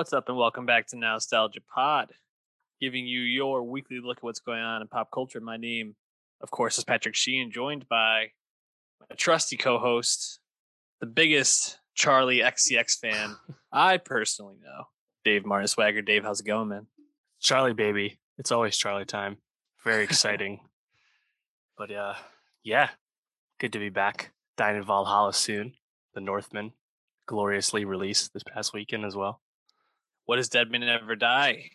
What's up, and welcome back to Nostalgia Pod, giving you your weekly look at what's going on in pop culture. My name, of course, is Patrick Sheehan, joined by my trusty co-host, the biggest Charli XCX fan I personally know, Dave Martin Swagger. Dave, how's it going, man? Charli baby. It's always Charli time. Very exciting. but uh yeah, good to be back. Dying in Valhalla soon. The Northman gloriously released this past weekend as well. What does Dead Men Never Die?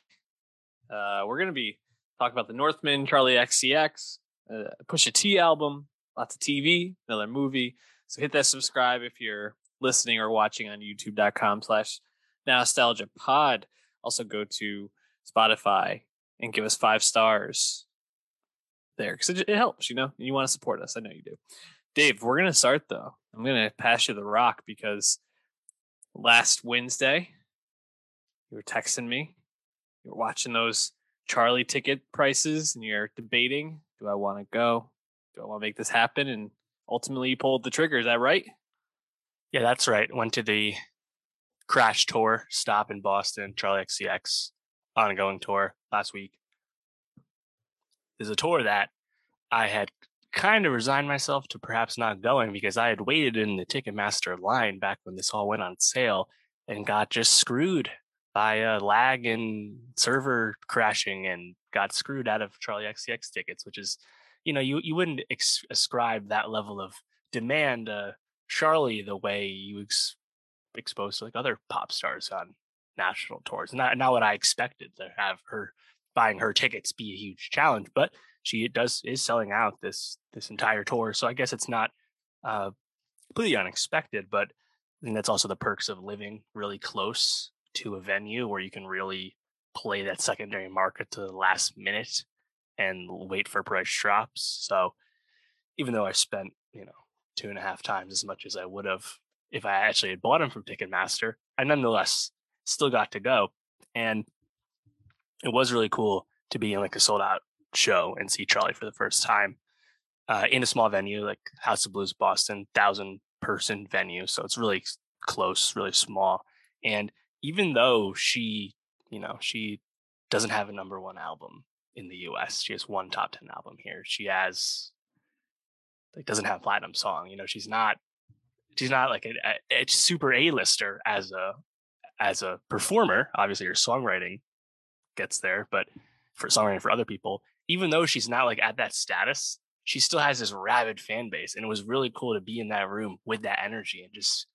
Uh, we're going to be talking about the Northman, Charli XCX, uh, Pusha T album, lots of TV, another movie. So hit that subscribe if you're listening or watching on youtube.com slash nostalgia pod. Also go to Spotify and give us five stars there because it, it helps, you know, you want to support us. I know you do. Dave, we're going to start though. I'm going to pass you the rock because last Wednesday, you were texting me. You were watching those Charli ticket prices and you're debating do I want to go? Do I want to make this happen? And ultimately, you pulled the trigger. Is that right? Yeah, that's right. Went to the Crash Tour stop in Boston, Charli XCX ongoing tour last week. There's a tour that I had kind of resigned myself to perhaps not going because I had waited in the Ticketmaster line back when this all went on sale and got just screwed by a lag and server crashing and got screwed out of Charli XCX tickets, which is, you know, you, you wouldn't ex- ascribe that level of demand to Charli the way you ex- to like other pop stars on national tours. Not, not what I expected to have her buying her tickets be a huge challenge, but she does is selling out this this entire tour. So I guess it's not uh, completely unexpected, but I think that's also the perks of living really close to a venue where you can really play that secondary market to the last minute and wait for price drops. So even though I spent, you know, two and a half times as much as I would have if I actually had bought them from Ticketmaster, I nonetheless still got to go. And it was really cool to be in like a sold out show and see Charli for the first time uh, in a small venue like House of Blues Boston, thousand person venue. So it's really close, really small. And even though she, you know, she doesn't have a number one album in the US, she has one top 10 album here. She has, like, doesn't have platinum song. You know, she's not, she's not like a, a, a super A-lister as a, as a performer. Obviously, her songwriting gets there, but for songwriting for other people, even though she's not like at that status, she still has this rabid fan base. And it was really cool to be in that room with that energy and just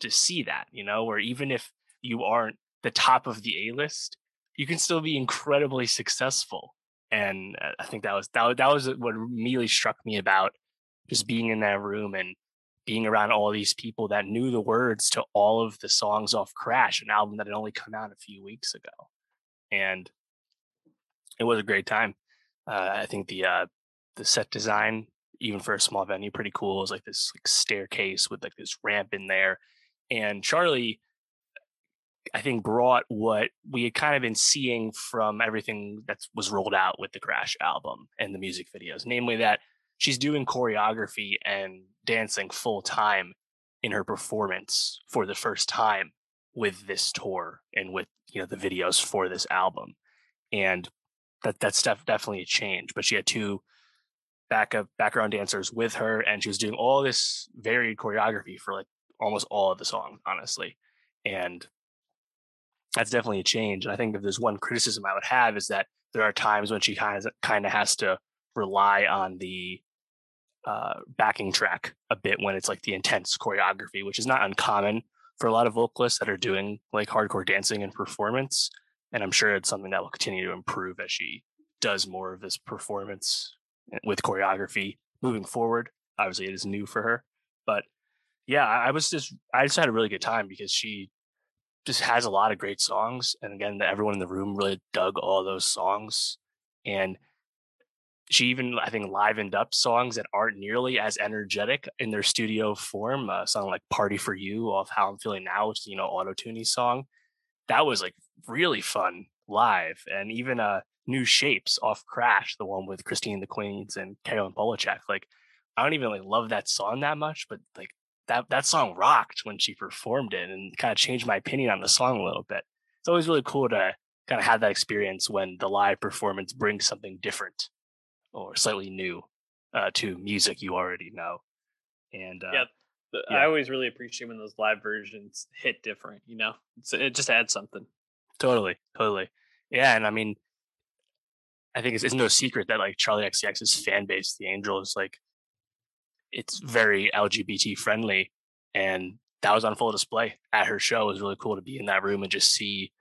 to see that, you know, where even if you aren't the top of the A list, you can still be incredibly successful. And uh, I think that was that, that was what really struck me about just being in that room and being around all these people that knew the words to all of the songs off Crash, an album that had only come out a few weeks ago. And it was a great time. Uh, I think the uh, the set design, even for a small venue, pretty cool. It was like this like staircase with like this ramp in there, and Charli I think brought what we had kind of been seeing from everything that was rolled out with the Crash album and the music videos, namely that she's doing choreography and dancing full time in her performance for the first time with this tour and with you know the videos for this album, and that that's def- definitely a change. But she had two backup background dancers with her, and she was doing all this varied choreography for like almost all of the songs, honestly, and that's definitely a change. And I think if there's one criticism I would have is that there are times when she kind of kind of has to rely on the uh, backing track a bit when it's like the intense choreography, which is not uncommon for a lot of vocalists that are doing like hardcore dancing and performance. And I'm sure it's something that will continue to improve as she does more of this performance with choreography moving forward. Obviously, it is new for her, but yeah, I was just I just had a really good time because she just has a lot of great songs. And again, everyone in the room really dug all those songs. And she even, I think, livened up songs that aren't nearly as energetic in their studio form. A song like Party for You off How I'm Feeling Now, which is, you know, auto tuning song. That was like really fun live. And even uh, New Shapes off Crash, the one with Christine the Queens and Caroline Polachek. Like, I don't even like love that song that much, but like that that song rocked when she performed it and kind of changed my opinion on the song a little bit. it's always really cool to kind of have that experience when the live performance brings something different or slightly new uh, to music you already know. And uh, yeah, the, yeah. I always really appreciate when those live versions hit different. You know, it's, it just adds something. totally, totally, yeah. And I mean, I think it's, it's no secret that like Charli XCX's fan base, the Angels, like it's very LGBT friendly, and that was on full display at her show. It was really cool to be in that room and just see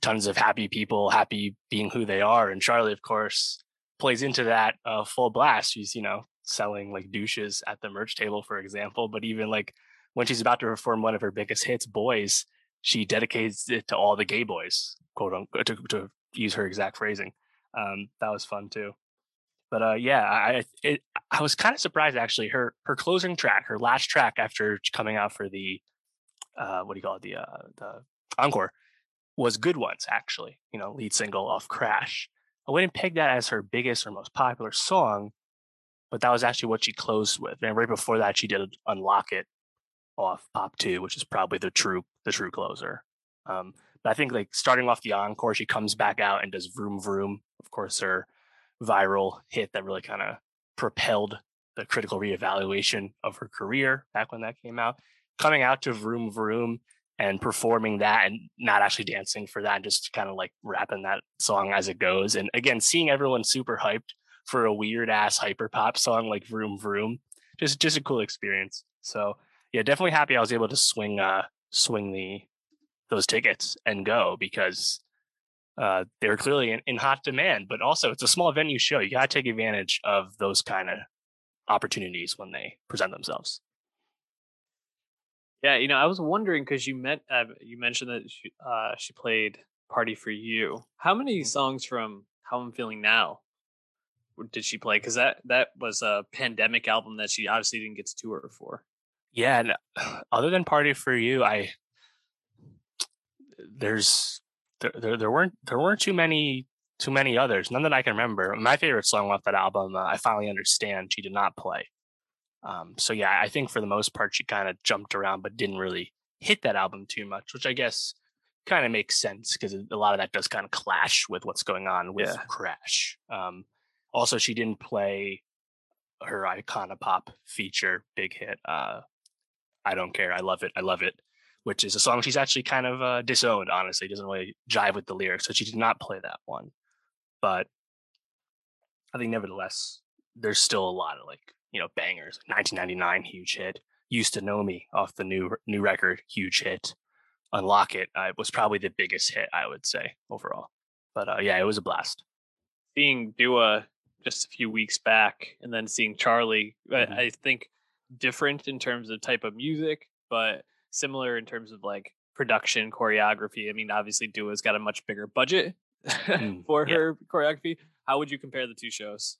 tons of happy people, happy being who they are. And Charli, of course, plays into that uh, full blast. She's you know selling like douches at the merch table, for example. But even like when she's about to perform one of her biggest hits, "Boys," she dedicates it to all the gay boys, quote unquote, to, to use her exact phrasing. Um, that was fun too. But uh, yeah, I it, I was kind of surprised actually. Her her closing track, her last track after coming out for the uh, what do you call it the uh, the encore was "Good Ones" actually. You know, lead single off Crash. I wouldn't peg that as her biggest or most popular song, but that was actually what she closed with. And right before that, she did "Unlock It" off Pop Two, which is probably the true the true closer. Um, but I think like starting off the encore, she comes back out and does "Vroom Vroom." Of course, her viral hit that really kind of propelled the critical reevaluation of her career back when that came out. Coming out to Vroom Vroom and performing that and not actually dancing for that, and just kind of like rapping that song as it goes. And again, seeing everyone super hyped for a weird ass hyper pop song like Vroom Vroom, just just a cool experience. So yeah, definitely happy I was able to swing uh swing the those tickets and go because uh, they were clearly in, in, hot demand. But also, it's a small venue show. You got to take advantage of those kind of opportunities when they present themselves. Yeah, you know, I was wondering because you met uh, you mentioned that she, uh, she played "Party for You." How many songs from "How I'm Feeling Now" did she play? Because that that was a pandemic album that she obviously didn't get to tour for. Yeah, and other than "Party for You," I there's there, there, there weren't there weren't too many too many others. None that I can remember. My favorite song off that album, uh, I finally understand. She did not play. Um, so yeah, I think for the most part she kind of jumped around, but didn't really hit that album too much, which I guess kind of makes sense because a lot of that does kind of clash with what's going on with Yeah. Crash. Um, also, she didn't play her Icona Pop feature, big hit. Uh, I don't care. I love it. I love it. Which is a song she's actually kind of uh, disowned. Honestly, doesn't really jive with the lyrics, so she did not play that one. But I think, nevertheless, there's still a lot of like you know bangers. 1999, huge hit. Used to know me off the new new record, huge hit. Unlock it uh, was probably the biggest hit I would say overall. But uh, yeah, it was a blast. Seeing Dua just a few weeks back, and then seeing Charli, I- Mhm. I think different in terms of type of music, but similar in terms of like production choreography. I mean, obviously Dua's got a much bigger budget Mm, for yeah. her choreography. How would you compare the two shows?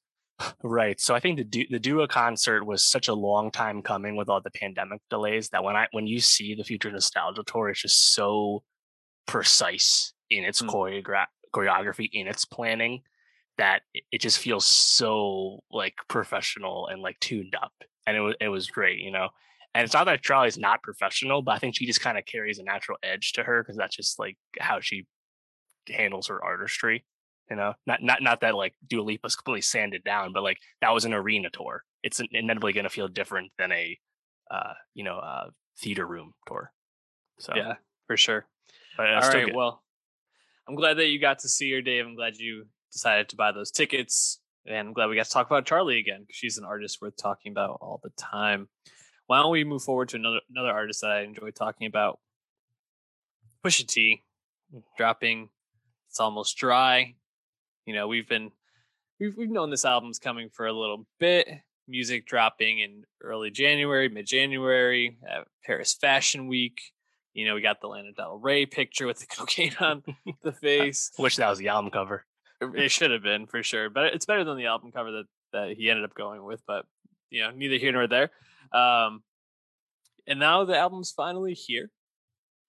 Right. So I think the du- the Dua concert was such a long time coming with all the pandemic delays that when I when you see the Future Nostalgia tour, it's just so precise in its Mm. choreogra- choreography, in its planning, that it, it just feels so like professional and like tuned up, and it was it was great, you know. And it's not that Charli's not professional, but I think she just kind of carries a natural edge to her because that's just like how she handles her artistry you know not not not that like Dua Lipa's completely sanded down but like that was an arena tour it's inevitably going to feel different than a uh you know uh theater room tour so Yeah, for sure. but uh, All good. Well, I'm glad that you got to see her, Dave. I'm glad you decided to buy those tickets. And I'm glad we got to talk about Charli again because she's an artist worth talking about all the time. Why don't we move forward to another another artist that I enjoy talking about? Pusha T dropping It's Almost Dry. You know, we've been we've we've known this album's coming for a little bit. Music dropping in early January, mid January, uh, Paris Fashion Week. You know, we got the Lana Del Rey picture with the cocaine on the face. wish that was the album cover It should have been for sure, but it's better than the album cover that that he ended up going with. But you know, neither here nor there. Um, and now the album's finally here.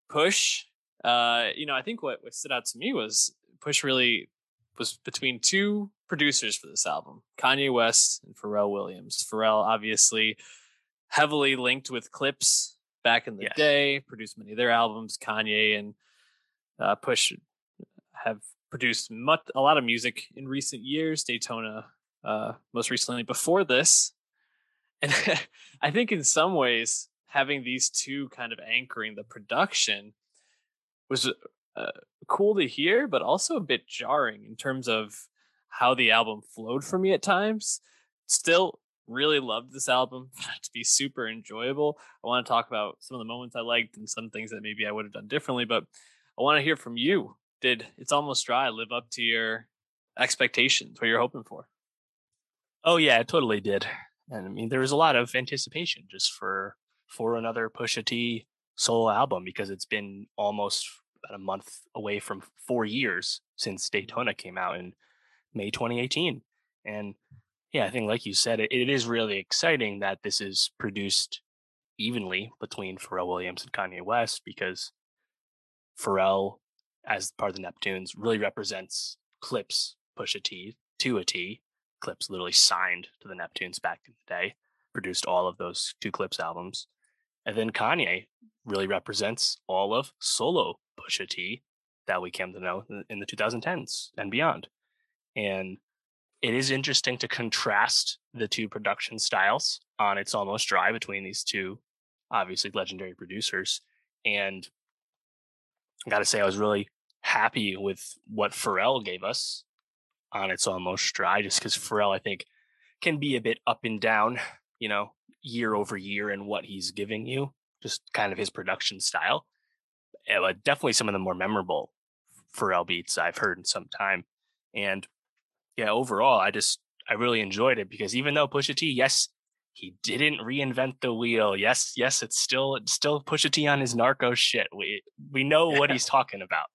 Push. Uh, you know, I think what what stood out to me was Push really was between two producers for this album, Kanye West and Pharrell Williams. Pharrell obviously heavily linked with Clipse back in the day, produced many of their albums. Kanye and uh, Push have produced much a lot of music in recent years. Daytona, uh, most recently before this, and I think in some ways having these two kind of anchoring the production was uh, cool to hear, but also a bit jarring in terms of how the album flowed for me at times. Still really loved this album to be super enjoyable. I want to talk about some of the moments I liked and some things that maybe I would have done differently, but I want to hear from you. Did It's Almost Dry live up to your expectations, what you're hoping for? Oh yeah, it totally did. And I mean there was a lot of anticipation just for for another Pusha T solo album because it's been almost about a month away from 4 years since mm-hmm. Daytona came out in May 2018. And yeah, I think like you said, it, it is really exciting that this is produced evenly between Pharrell Williams and Kanye West because Pharrell, as part of the Neptunes, really represents clipse Pusha T to a T. Clipse literally signed to the Neptunes back in the day, produced all of those two Clipse albums. And then Kanye really represents all of solo Pusha T that we came to know in the 2010s and beyond. And it is interesting to contrast the two production styles on It's Almost Dry between these two, obviously legendary producers. And I got to say, I was really happy with what Pharrell gave us on It's Almost Dry, just because Pharrell, I think, can be a bit up and down, you know, year over year in what he's giving you, just kind of his production style. Eh, but definitely some of the more memorable Pharrell beats I've heard in some time. And yeah, overall, I just I really enjoyed it because even though Pusha T, yes, he didn't reinvent the wheel. Yes, yes, it's still it's still Pusha T on his narco shit. We we know what he's talking about,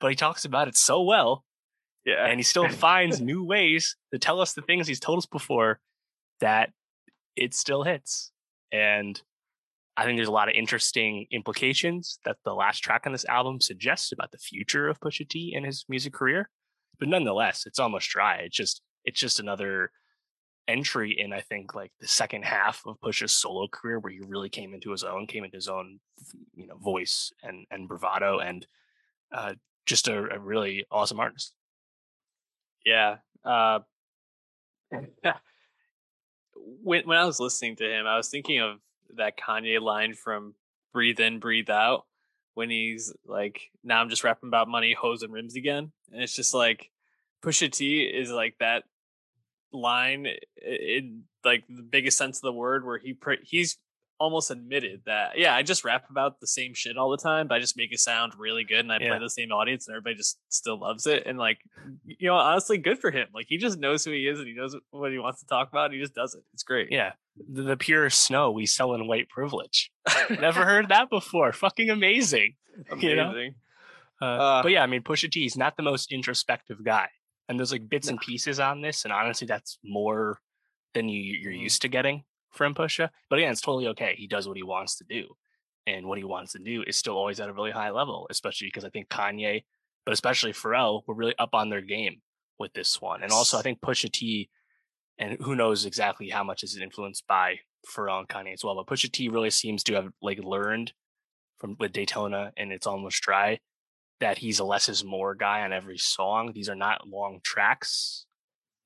but he talks about it so well. Yeah, and he still finds new ways to tell us the things he's told us before that it still hits. And I think there's a lot of interesting implications that the last track on this album suggests about the future of Pusha T and his music career but nonetheless, it's almost dry. It's just it's just another entry in I think like the second half of Pusha's solo career where he really came into his own, came into his own, you know, voice and and bravado and uh, just a, a really awesome artist. Yeah. Uh, when when I was listening to him, I was thinking of that Kanye line from "Breathe In, Breathe Out," when he's like, now I'm just rapping about money, hoes, and rims again. And it's just like Pusha T is like that line in like the biggest sense of the word where he pre- he's almost admitted that yeah i just rap about the same shit all the time but i just make it sound really good and i yeah. play the same audience and everybody just still loves it and like you know honestly good for him like he just knows who he is and he knows what he wants to talk about and he just does it it's great yeah the, the pure snow we sell in white privilege never heard that before fucking amazing amazing you know? uh, uh, but yeah i mean pusha t is not the most introspective guy and there's like bits and pieces on this and honestly that's more than you you're mm-hmm. used to getting from Pusha. But again, it's totally okay. He does what he wants to do. And what he wants to do is still always at a really high level, especially because I think Kanye, but especially Pharrell, were really up on their game with this one. And also I think Pusha T, and who knows exactly how much is influenced by Pharrell and Kanye as well, but Pusha T really seems to have like learned from with Daytona and it's almost dry that he's a less is more guy on every song. These are not long tracks.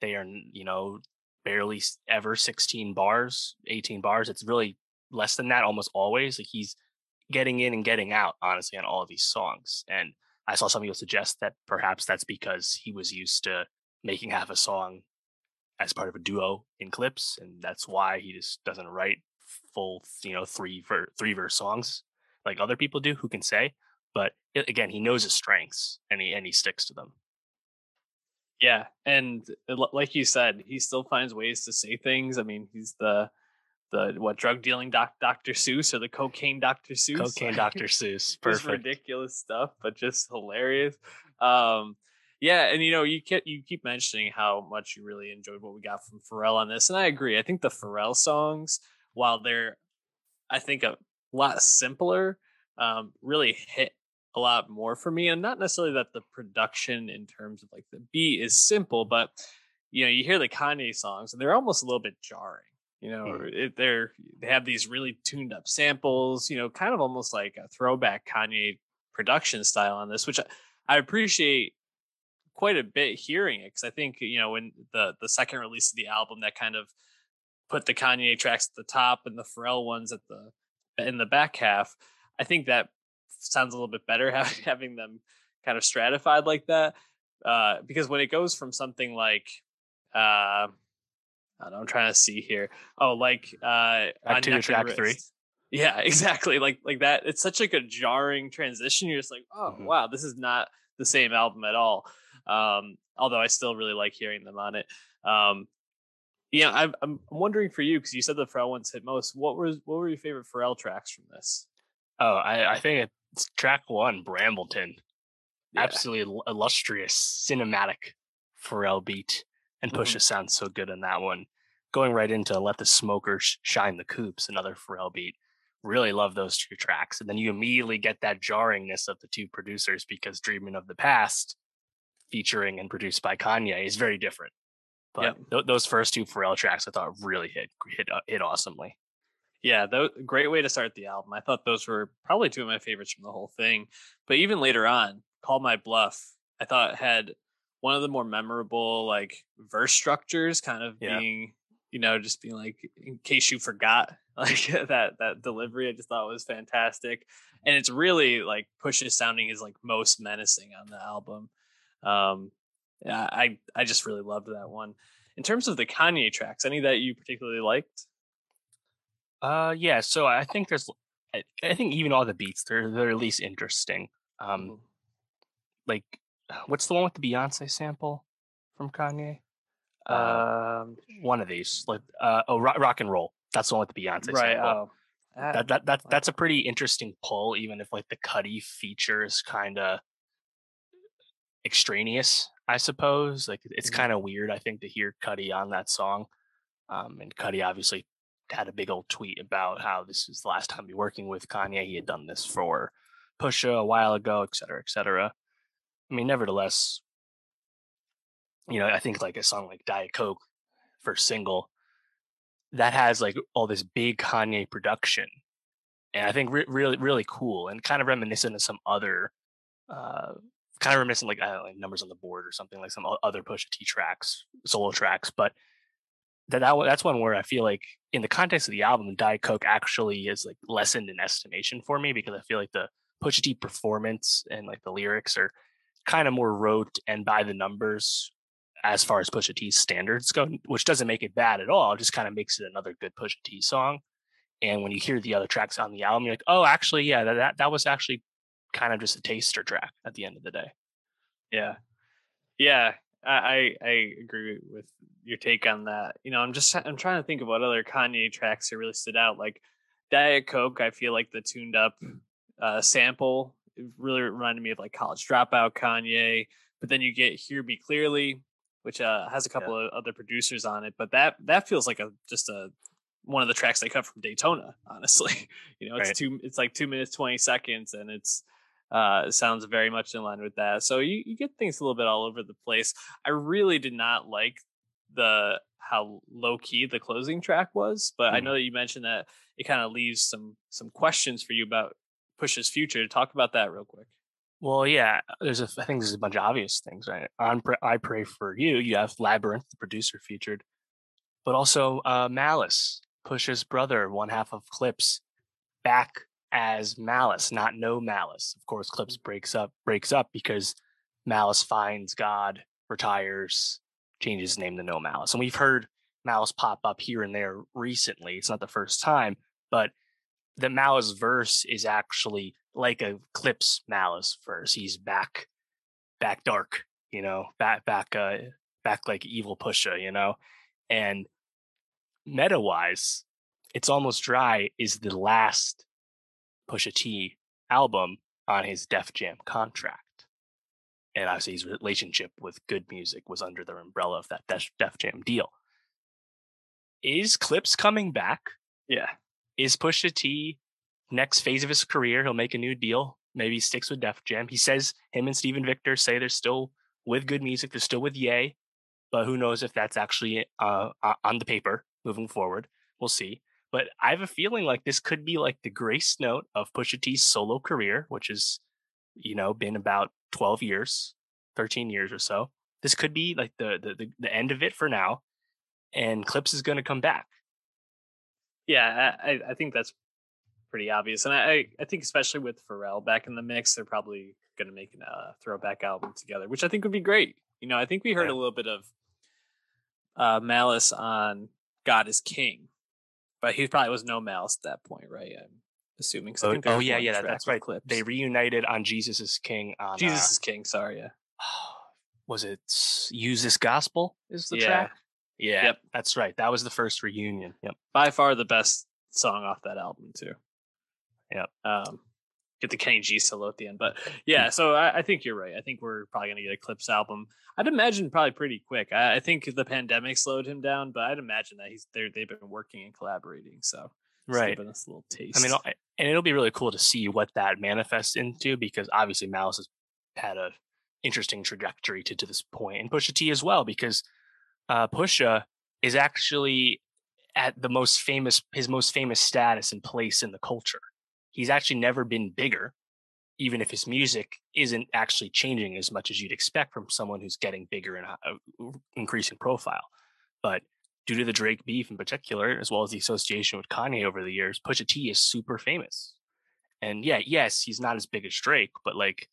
They are, you know, barely ever 16 bars, 18 bars. It's really less than that almost always. Like he's getting in and getting out, honestly, on all of these songs. And I saw some people suggest that perhaps that's because he was used to making half a song as part of a duo in clipse, and that's why he just doesn't write full, you know, three ver- three verse songs like other people do who can say. But again, he knows his strengths and he and he sticks to them. Yeah, and like you said, he still finds ways to say things. I mean, he's the the what drug dealing doc, Dr. Seuss or the cocaine Dr. Seuss. Cocaine Dr. Seuss. Perfect. ridiculous stuff, but just hilarious. Um, yeah, and you know, you keep you keep mentioning how much you really enjoyed what we got from Pharrell on this, and I agree. I think the Pharrell songs, while they're, I think a lot simpler, um, really hit a lot more for me and not necessarily that the production in terms of like the beat is simple but you know you hear the kanye songs and they're almost a little bit jarring you know mm. it, they're they have these really tuned up samples you know kind of almost like a throwback kanye production style on this, which I, I appreciate quite a bit hearing it because I think you know when the the second release of the album that kind of put the Kanye tracks at the top and the Pharrell ones at the in the back half. I think that sounds a little bit better having them kind of stratified like that. Uh, because when it goes from something like, uh, I don't know, I'm trying to see here. Oh, like uh, back to track three. Yeah, exactly. Like like that. It's such like a jarring transition. You're just like, oh mm-hmm. wow, this is not the same album at all. Um, although I still really like hearing them on it. Um, yeah, I'm I'm wondering for you because you said the Pharrell ones hit most. What was what were your favorite Pharrell tracks from this? Oh, I, I think it's track one, Brambleton. Yeah. Absolutely illustrious, cinematic Pharrell beat, and Pusha mm-hmm. sounds so good in that one. Going right into Let the Smokers Shine the Coops, another Pharrell beat. Really love those two tracks, and then you immediately get that jarringness of the two producers because Dreaming of the Past, featuring and produced by Kanye, is very different. But yep. th- those first two Pharrell tracks, I thought really hit hit uh, hit awesomely. Yeah, that great way to start the album. I thought those were probably two of my favorites from the whole thing. But even later on, "Call My Bluff," I thought had one of the more memorable like verse structures, kind of yeah. being you know just being like in case you forgot like that that delivery. I just thought was fantastic, and it's really like Push's sounding is like most menacing on the album. Um, yeah, I I just really loved that one. In terms of the Kanye tracks, any that you particularly liked? Uh, yeah. So I think there's, I, I think even all the beats they're they're at least interesting. Um, mm-hmm. like what's the one with the Beyonce sample from Kanye? Um, one of these, like uh, oh, rock, rock, and roll. That's the one with the Beyonce right, sample. Oh. That, that that that's a pretty interesting pull, even if like the Cudi features kind of extraneous, I suppose. Like it's mm-hmm. kind of weird, I think, to hear Cudi on that song. Um, and Cudi obviously had a big old tweet about how this is the last time he'd working with Kanye. He had done this for Pusha a while ago, et cetera, et cetera. I mean, nevertheless, you know, I think like a song like Diet Coke, first single, that has like all this big Kanye production. And I think re- really, really cool and kind of reminiscent of some other uh, kind of reminiscent like, I don't know, like numbers on the board or something like some other Pusha T tracks, solo tracks. But that, that that's one where I feel like in the context of the album, Diet Coke actually is like lessened in estimation for me because I feel like the Pusha T performance and like the lyrics are kind of more rote and by the numbers as far as Pusha T's standards go, which doesn't make it bad at all. It just kind of makes it another good Pusha T song. And when you hear the other tracks on the album, you're like, oh, actually, yeah, that that, that was actually kind of just a taster track at the end of the day. Yeah. Yeah. I, I agree with your take on that. You know, I'm just I'm trying to think of what other Kanye tracks that really stood out. Like Diet Coke, I feel like the tuned up uh, sample really reminded me of like College Dropout Kanye. But then you get Hear Me Clearly, which uh, has a couple yeah. of other producers on it. But that that feels like a just a one of the tracks they cut from Daytona. Honestly, you know, it's right. two it's like two minutes twenty seconds, and it's uh, sounds very much in line with that. So you, you get things a little bit all over the place. I really did not like the how low key the closing track was, but mm. I know that you mentioned that it kind of leaves some some questions for you about Push's future. Talk about that real quick. Well, yeah, there's a I think there's a bunch of obvious things, right? On I pray for you, you have Labrinth, the producer featured, but also uh, Malice, Push's brother, one half of Clipse, back as Malice, not no Malice. Of course, Clipse breaks up breaks up because Malice finds God, retires, changes his name to No Malice. And we've heard Malice pop up here and there recently. It's not the first time, but the Malice verse is actually like a Clipse Malice verse. He's back back dark, you know, back back uh back like evil Pusha, you know. And meta wise, it's almost dry is the last Pusha T album on his Def Jam contract. And obviously, his relationship with Good Music was under the umbrella of that Def, Def Jam deal. Is Clipse coming back? Yeah. Is Pusha T next phase of his career? He'll make a new deal. Maybe he sticks with Def Jam. He says him and Steven Victor say they're still with Good Music. They're still with Ye, but who knows if that's actually uh, on the paper moving forward. We'll see. But I have a feeling like this could be like the grace note of Pusha T's solo career, which is you know, been about 12 years, 13 years or so. This could be like the the the, the end of it for now, and Clipse is going to come back. Yeah, I, I think that's pretty obvious, and I I think especially with Pharrell back in the mix, they're probably going to make a uh, throwback album together, which I think would be great. You know, I think we heard yeah. a little bit of uh, Malice on God is King, but he probably was no Malice at that point, right? I'm assuming. Oh, oh yeah, yeah, that's right. Clipse. They reunited on Jesus is King. On, Jesus uh, is King. Sorry, yeah. Was it Use This Gospel? Is the yeah. track? Yeah, yep. that's right. That was the first reunion. Yep, by far the best song off that album too. Yep. Um, get the Kenny G solo at the end. But yeah, so I, I think you're right. I think we're probably going to get a Clipse album. I'd imagine probably pretty quick. I, I, think the pandemic slowed him down, but I'd imagine that he's there. they've been working and collaborating. So right, giving us a little taste. I mean, and it'll be really cool to see what that manifests into because obviously Malice has had a interesting trajectory to, to this point, and Pusha T as well because uh, Pusha is actually at the most famous his most famous status and place in the culture he's actually never been bigger, even if his music isn't actually changing as much as you'd expect from someone who's getting bigger and uh, increasing profile. But due to the Drake beef in particular, as well as the association with Kanye over the years, Pusha T is super famous. And yeah, yes, he's not as big as Drake, but like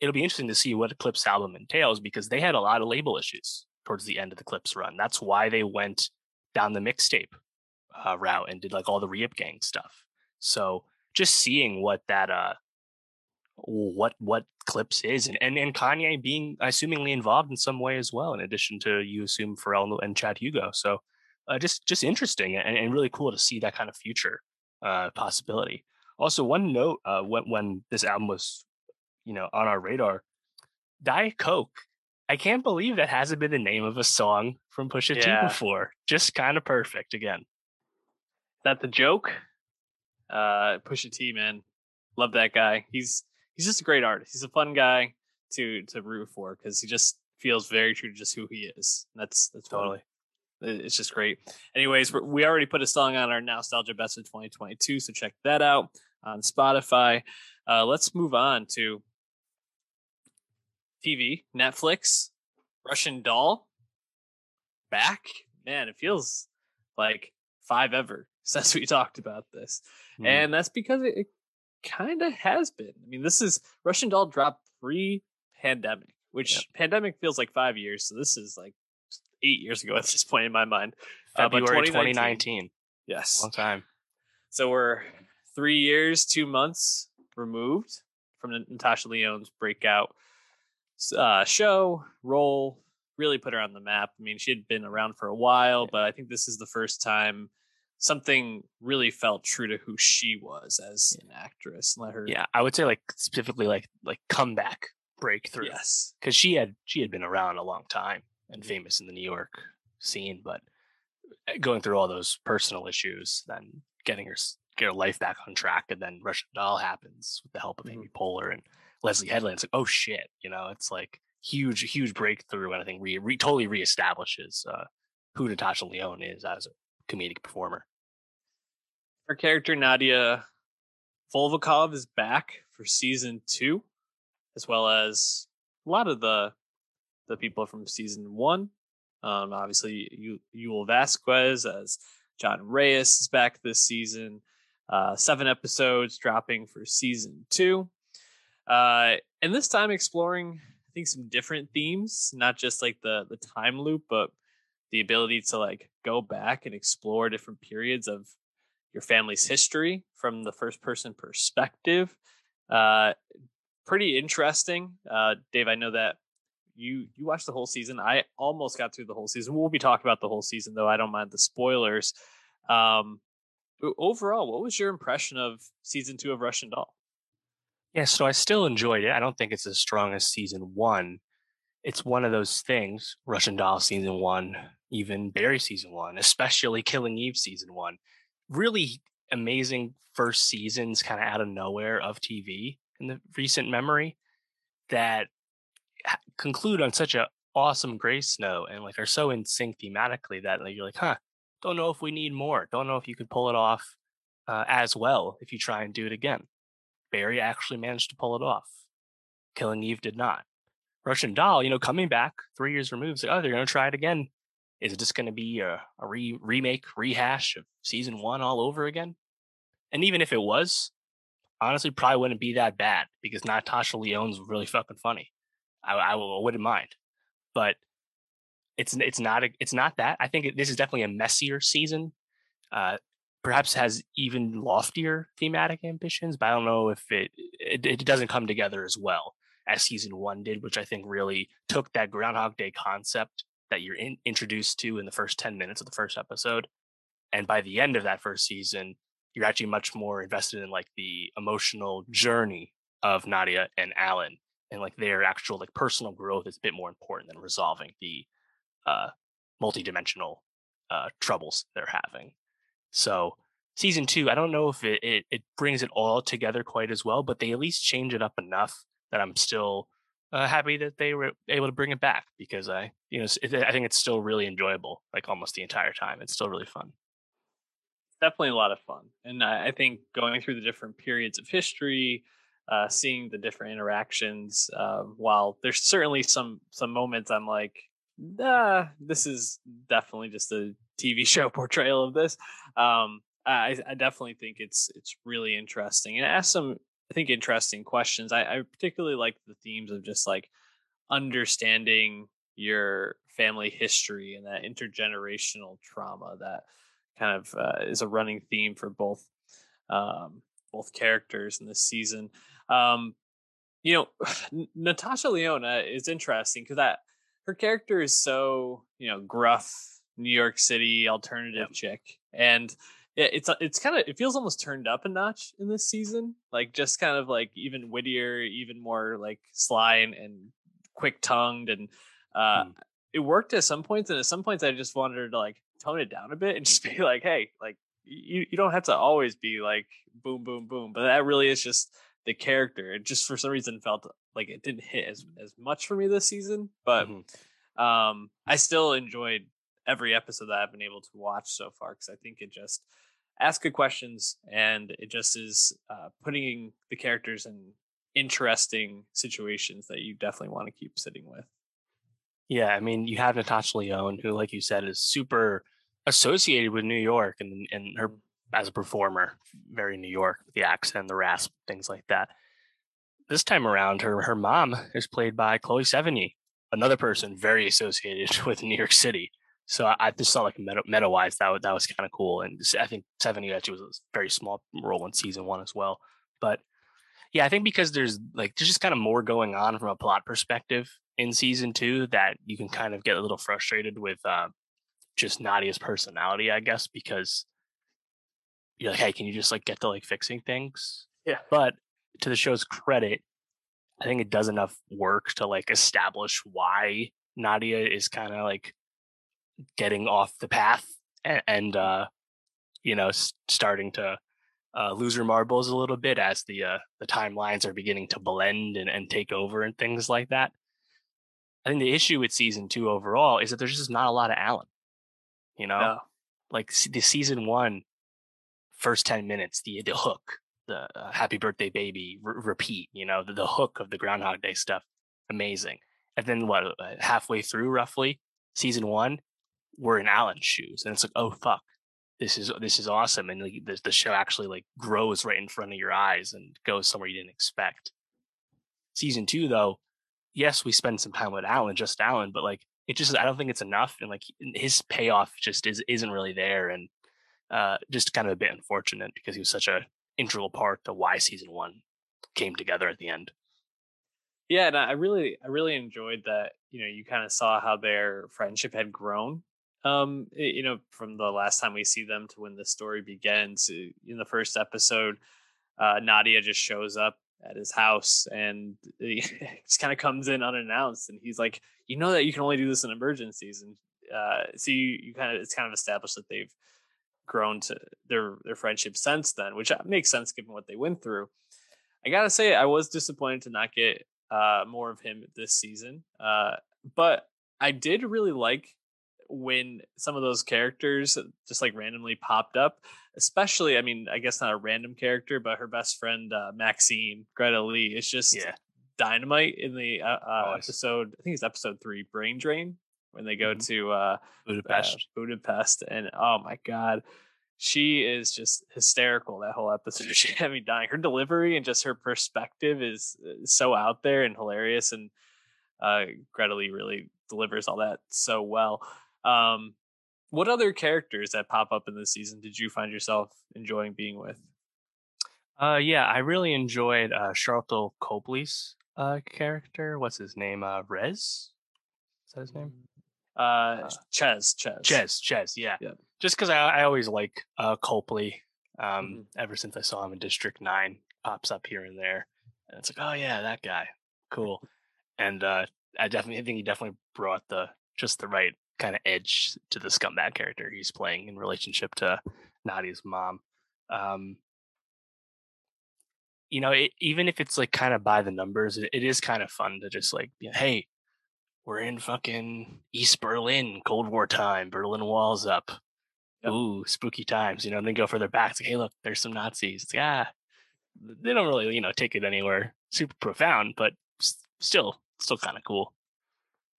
it'll be interesting to see what Clipse album entails because they had a lot of label issues towards the end of the Clipse run. That's why they went down the mixtape uh, route and did like all the Re-Up Gang stuff. So just seeing what that uh what what clipse is and, and and Kanye being assumingly involved in some way as well, in addition to you assume Pharrell and Chad Hugo. So uh, just just interesting and, and really cool to see that kind of future uh, possibility. Also, one note uh, when when this album was you know on our radar, Diet Coke. I can't believe that hasn't been the name of a song from Pusha yeah. T before. Just kind of perfect again. That the joke? Uh, Pusha T, man, love that guy. He's he's just a great artist. He's a fun guy to to root for because he just feels very true to just who he is. That's that's totally. It's just great. Anyways, we already put a song on our nostalgia best of 2022, so check that out on Spotify. Uh, let's move on to TV, Netflix, Russian Doll back. Man, it feels like five ever since we talked about this. Mm. And that's because it, it kind of has been. I mean, this is Russian Doll dropped pre pandemic, which yep. pandemic feels like five years. So this is like eight years ago at this point in my mind. February uh, 2019. 2019. Yes. Long time. So we're three years, two months removed from Natasha Lyonne's breakout uh, show, role, really put her on the map. I mean, she had been around for a while, yeah. but I think this is the first time something really felt true to who she was as an actress. Let her, yeah, I would say like specifically like like comeback breakthrough. Yes, because she had she had been around a long time and famous in the New York scene, but eh, going through all those personal issues, then getting her get her life back on track, and then Russian Doll happens with the help of mm-hmm. Amy Poehler and Leslye Headland. It's like, oh shit, you know, it's like huge, huge breakthrough, and I think re, re totally reestablishes uh, who Natasha Lyonne is as a comedic performer. Her character Nadia Volkov is back for season two, as well as a lot of the the people from season one. Um, obviously, Yul Vazquez as John Reyes is back this season. Uh, seven episodes dropping for season two, uh, and this time exploring I think some different themes, not just like the the time loop, but the ability to like go back and explore different periods of your family's history from the first person perspective. Uh, pretty interesting. Uh, Dave, I know that you you watched the whole season. I almost got through the whole season. We'll be talking about the whole season though. I don't mind the spoilers. Um, overall, what was your impression of season two of Russian Doll? Yeah, so I still enjoyed it. I don't think it's as strong as season one. It's one of those things, Russian Doll season one, even Barry season one, especially Killing Eve season one. Really amazing first seasons kind of out of nowhere of TV in the recent memory that conclude on such a awesome grace note and like are so in sync thematically that like, you're like, huh, don't know if we need more. Don't know if you could pull it off uh, as well if you try and do it again. Barry actually managed to pull it off. Killing Eve did not. Russian Doll, you know, coming back three years removed, like, oh, they're going to try it again. Is just going to be a, a re- remake, rehash of season one all over again? And even if it was, honestly, probably wouldn't be that bad because Natasha Lyonne's really fucking funny. I, I, I wouldn't mind, but it's it's not a, it's not that. I think it, this is definitely a messier season. Uh, perhaps has even loftier thematic ambitions, but I don't know if it, it it doesn't come together as well as season one did, which I think really took that Groundhog Day concept that you're in, introduced to in the first 10 minutes of the first episode. And by the end of that first season, you're actually much more invested in like the emotional journey of Nadia and Alan and like their actual like personal growth is a bit more important than resolving the uh multidimensional uh troubles they're having. So season two, I don't know if it, it, it brings it all together quite as well, but they at least change it up enough that I'm still uh, happy that they were able to bring it back because I, you know, it, I think it's still really enjoyable, like almost the entire time. It's still really fun. Definitely a lot of fun, and I, I think going through the different periods of history, uh, seeing the different interactions. Uh, while there's certainly some some moments I'm like, nah, this is definitely just a TV show portrayal of this. Um, I, I definitely think it's it's really interesting and it asks some I think interesting questions. I, I particularly like the themes of just like understanding your family history and that intergenerational trauma that kind of uh, is a running theme for both um, both characters in this season. Um, you know, Natasha Lyonne is interesting because that her character is so you know gruff New York City alternative yep. chick, and yeah, it's it's kind of it feels almost turned up a notch in this season. Like just kind of like even wittier, even more like sly and, and quick tongued, and uh, mm. it worked at some points. And at some points, I just wanted to like tone it down a bit and just be like, hey, like you you don't have to always be like boom boom boom. But that really is just the character. It just for some reason felt like it didn't hit as as much for me this season, but. Mm-hmm. Um, I still enjoyed every episode that I've been able to watch so far because I think it just ask good questions and it just is uh, putting the characters in interesting situations that you definitely want to keep sitting with. Yeah i mean you have natasha lyonne who like you said is super associated with new york and and her mm-hmm. as a performer very new york the accent the rasp things like that. This time around her her mom is played by chloe sevigny another person very associated with new york city so I, I just saw like meta, meta wise that that was kind of cool, and I think Sevigny actually was a very small role in season one as well. But yeah, I think because there's like there's just kind of more going on from a plot perspective in season two that you can kind of get a little frustrated with uh, just Nadia's personality, I guess, because you're like, hey, can you just like get to like fixing things? Yeah. But to the show's credit, I think it does enough work to like establish why Nadia is kind of like getting off the path and, and uh, you know starting to uh, lose her marbles a little bit as the uh, the timelines are beginning to blend and, and take over and things like that. I think the issue with season two overall is that there's just not a lot of Alan. You know, no. like the season one, first ten minutes, the the hook, the uh, "Happy Birthday, Baby" r- repeat. You know, the, the hook of the Groundhog Day stuff, amazing. And then what? Uh, halfway through, roughly, season one, we're in Alan's shoes, and it's like, oh fuck, this is this is awesome, and like, the, the show actually like grows right in front of your eyes and goes somewhere you didn't expect. Season two, though, yes, we spend some time with Alan, just Alan, but like it just I don't think it's enough, and like his payoff just is isn't really there, and uh, just kind of a bit unfortunate because he was such a integral part to why season one came together at the end. Yeah, and I really I really enjoyed that. You know, you kind of saw how their friendship had grown um you know from the last time we see them to when the story begins uh, in the first episode uh nadia just shows up at his house and he just kind of comes in unannounced and he's like you know that you can only do this in emergencies and uh so you, you kind of it's kind of established that they've grown to their their friendship since then which uh, makes sense given what they went through. I gotta say i was disappointed to not get uh more of him this season uh but i did really like when some of those characters just like randomly popped up especially i mean i guess not a random character but her best friend uh, maxine greta lee is just yeah dynamite in the uh, uh, episode. I think it's episode three, Brain Drain, when they go mm-hmm. to uh, Budapest. Uh, Budapest, and oh my god, she is just hysterical. That whole episode, she had me dying. Her delivery and just her perspective is uh, so out there and hilarious, and uh, Greta Lee really delivers all that so well. Um, what other characters that pop up in this season did you find yourself enjoying being with? Uh, yeah, I really enjoyed uh, Sharlto Copley's uh, character. What's his name? Uh, Rez. Is that his name? Uh, uh Chez. Chez. Chez. Chez. Yeah. yeah. Just because I, I always like uh, Copley. Um, mm-hmm. ever since I saw him in District Nine, pops up here and there, and it's like, oh yeah, that guy, cool. And uh, I definitely I think he definitely brought the just the right kind of edge to the scumbag character he's playing in relationship to Nadia's mom. Um, you know, it, even if it's like kind of by the numbers, it, it is kind of fun to just like, hey, we're in fucking East Berlin, Cold War time, Berlin Wall's up. Yep. Ooh, spooky times, you know, and then go further back. It's like, hey, look, there's some Nazis. It's like, ah, they don't really, you know, take it anywhere super profound, but still, still kind of cool.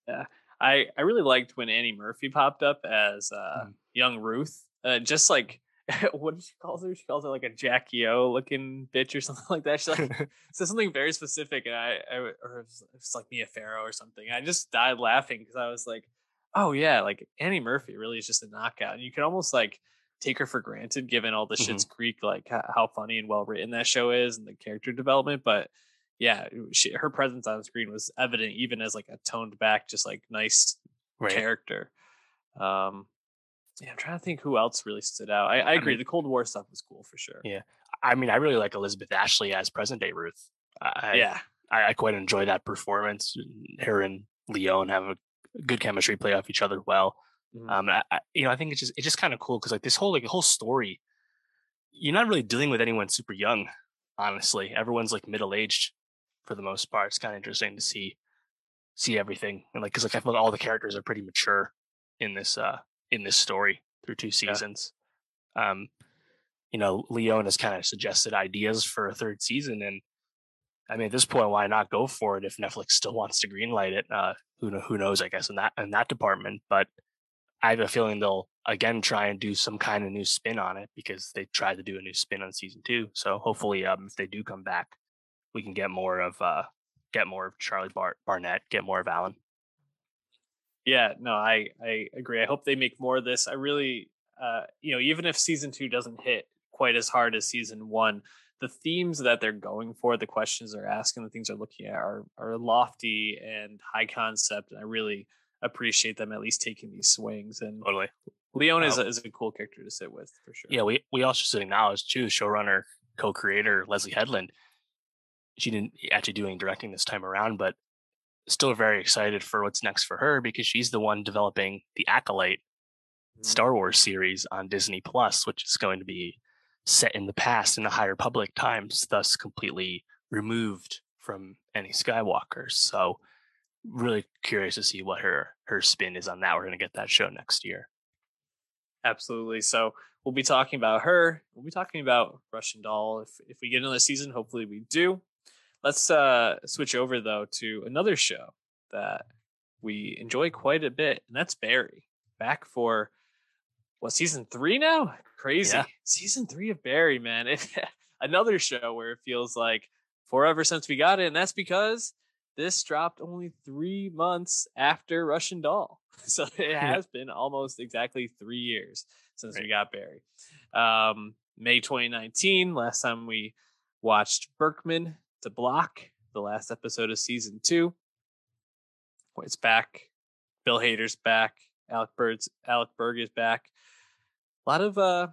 Yeah. I, I really liked when Annie Murphy popped up as uh, mm. young Ruth. Uh, just like what did she call her? She calls her like a Jackie O looking bitch or something like that. She like says something very specific, and I, I or it's, it's like Mia Farrow or something. I just died laughing because I was like, oh yeah, like Annie Murphy really is just a knockout. And you can almost like take her for granted given all the mm-hmm. Schitt's Creek, like how funny and well written that show is and the character development. But yeah, she, her presence on screen was evident even as like a toned back, just like nice right. character. Um, yeah, I'm trying to think who else really stood out. I, I agree. I mean, the Cold War stuff was cool for sure. Yeah. I mean, I really like Elizabeth Ashley as present day Ruth. I, yeah. I, I, quite enjoy that performance. Her and Lyonne have a good chemistry, play off each other well. Mm-hmm. Um, I, you know, I think it's just it's just kind of cool because like this whole like whole story, you're not really dealing with anyone super young. Honestly, everyone's like middle aged for the most part. It's kind of interesting to see see everything and like because like I feel like all the characters are pretty mature in this uh in this story through two seasons. Yeah. Um, you know, Lyonne has kind of suggested ideas for a third season, and I mean, at this point, why not go for it if Netflix still wants to greenlight it? Uh, who who knows? I guess in that in that department, but I have a feeling they'll again try and do some kind of new spin on it because they tried to do a new spin on season two. So hopefully, um, if they do come back, we can get more of uh, get more of Charlie Bar- Barnett, get more of Alan yeah, no, I I agree. I hope they make more of this. I really, uh, you know, even if season two doesn't hit quite as hard as season one, the themes that they're going for, the questions they're asking, the things they're looking at are are lofty and high concept, and I really appreciate them at least taking these swings. And totally, Lyonne is, a, is a cool character to sit with for sure. Yeah, we we also should acknowledge too, showrunner, co-creator Leslye Headland. She didn't actually do any directing this time around, but still very excited for what's next for her because she's the one developing the Acolyte mm-hmm. Star Wars series on Disney Plus, which is going to be set in the past in the higher Republic times, thus completely removed from any Skywalkers. So really curious to see what her her spin is on that. We're going to get that show next year. Absolutely. So we'll be talking about her. We'll be talking about Russian Doll if if we get another season. Hopefully we do. Let's uh, switch over though to another show that we enjoy quite a bit, and that's Barry. Back for what season three now? Crazy yeah. season three of Barry, man. It, another show where it feels like forever since we got it, and that's because this dropped only three months after Russian Doll. So it has been almost exactly three years since right. we got Barry. Um, May 2019, last time we watched Berkman to block the last episode of season two. It's back. Bill Hader's back. Alec Bird's Alec Berg is back. A lot of uh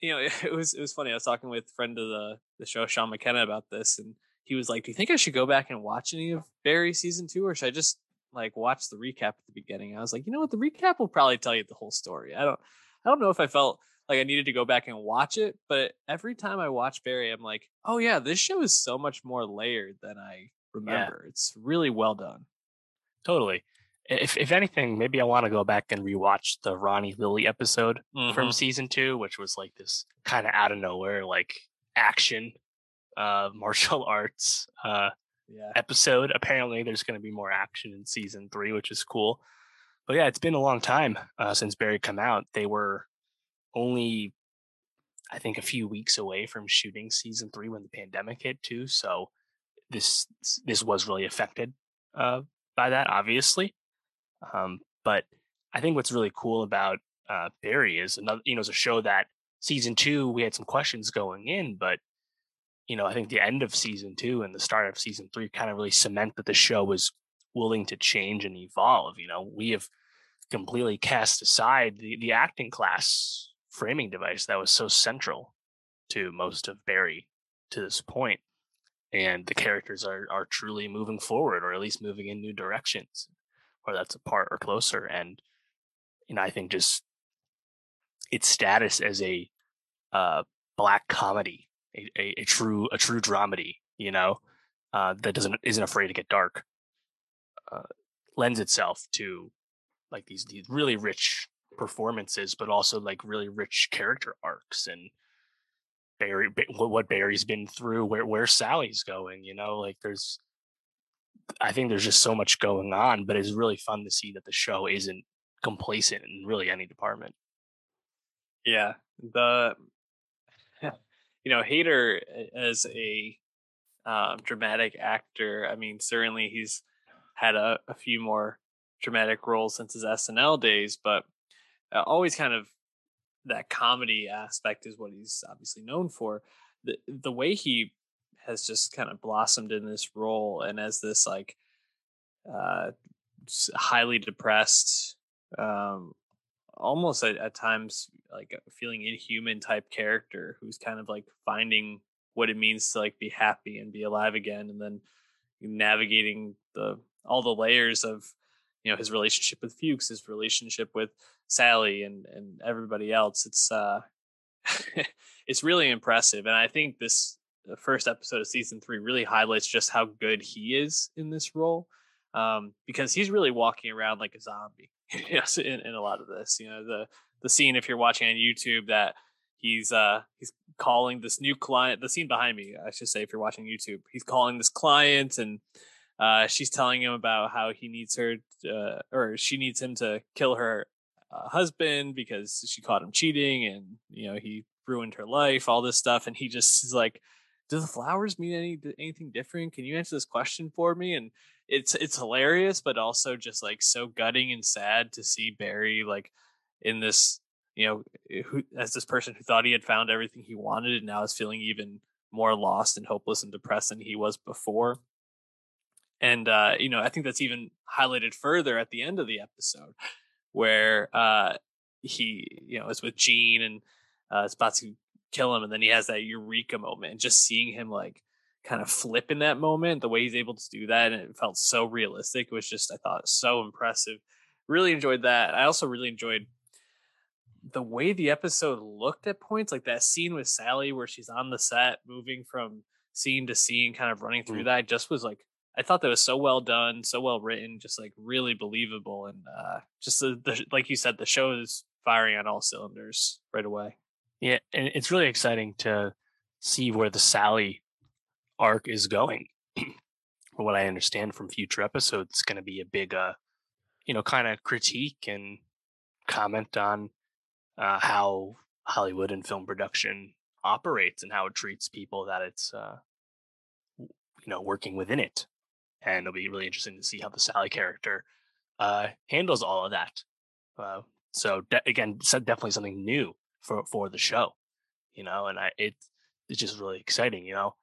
you know, it was it was funny. I was talking with friend of the the show, Sean McKenna, about this, and he was like, "Do you think I should go back and watch any of Barry season two, or should I just like watch the recap at the beginning?" I was like, "You know what? The recap will probably tell you the whole story." I don't I don't know if I felt like I needed to go back and watch it. But every time I watch Barry, I'm like, oh yeah, this show is so much more layered than I remember. Yeah. It's really well done. Totally. If if anything, maybe I want to go back and rewatch the Ronny Lily episode mm-hmm. from season two, which was like this kind of out of nowhere, like action, uh, martial arts, uh, yeah. episode. Apparently, there's going to be more action in season three, which is cool. But yeah, it's been a long time uh, since Barry come out. They were only, I think, a few weeks away from shooting season three when the pandemic hit too. So this this was really affected uh, by that, obviously. Um, but I think what's really cool about uh, Barry is another, you know, it's a show that season two we had some questions going in, but you know, I think the end of season two and the start of season three kind of really cement that the show was willing to change and evolve. You know, we have completely cast aside the, the acting class framing device that was so central to most of Barry to this point. And the characters are are truly moving forward or at least moving in new directions, or that's apart or closer. And you know, I think just its status as a uh, black comedy, a, a, a, true a true dramedy, you know, uh, that doesn't isn't afraid to get dark, uh, lends itself to like these these really rich performances, but also like really rich character arcs and Barry what Barry's been through, where where Sally's going. You know, like there's I think there's just so much going on, but it's really fun to see that the show isn't complacent in really any department. Yeah, the you know Hader as a um, dramatic actor. I mean, certainly he's had a, a few more dramatic roles since his SNL days, but uh, always kind of that comedy aspect is what he's obviously known for. The the way he has just kind of blossomed in this role and as this like uh highly depressed um almost at, at times like feeling inhuman type character who's kind of like finding what it means to like be happy and be alive again and then navigating the all the layers of you know his relationship with Fuches, his relationship with Sally and and everybody else. It's uh it's really impressive. And I think this first episode of season three really highlights just how good he is in this role. Um, because he's really walking around like a zombie. yes, in, in a lot of this. You know, the the scene if you're watching on YouTube that he's uh he's calling this new client the scene behind me i should say if you're watching youtube he's calling this client and uh she's telling him about how he needs her uh, or she needs him to kill her uh, husband because she caught him cheating and you know he ruined her life all this stuff and he just is like do the flowers mean any anything different? Can you answer this question for me? And it's it's hilarious but also just like so gutting and sad to see barry like in this you know eh, who as this person who thought he had found everything he wanted and now is feeling even more lost and hopeless and depressed than he was before and uh you know i think that's even highlighted further at the end of the episode where uh he you know is with Gene and uh is about to kill him and then he has that eureka moment and just seeing him like kind of flip in that moment the way he's able to do that and it felt so realistic it was just i thought so impressive really enjoyed that i also really enjoyed the way the episode looked at points like that scene with sally where she's on the set moving from scene to scene kind of running through mm. that just was like I thought that was so well done, so well written, just like really believable, and uh, just the, the like you said, the show is firing on all cylinders right away. Yeah, and it's really exciting to see where the Sally arc is going. from what I understand from future episodes, it's going to be a big, uh, you know, kind of critique and comment on uh, how Hollywood and film production operates and how it treats people that it's, uh, you know, working within it and it'll be really interesting to see how the Sally character uh, handles all of that. Uh, so de- again, definitely something new for for the show, you know, and I it it's just really exciting, you know.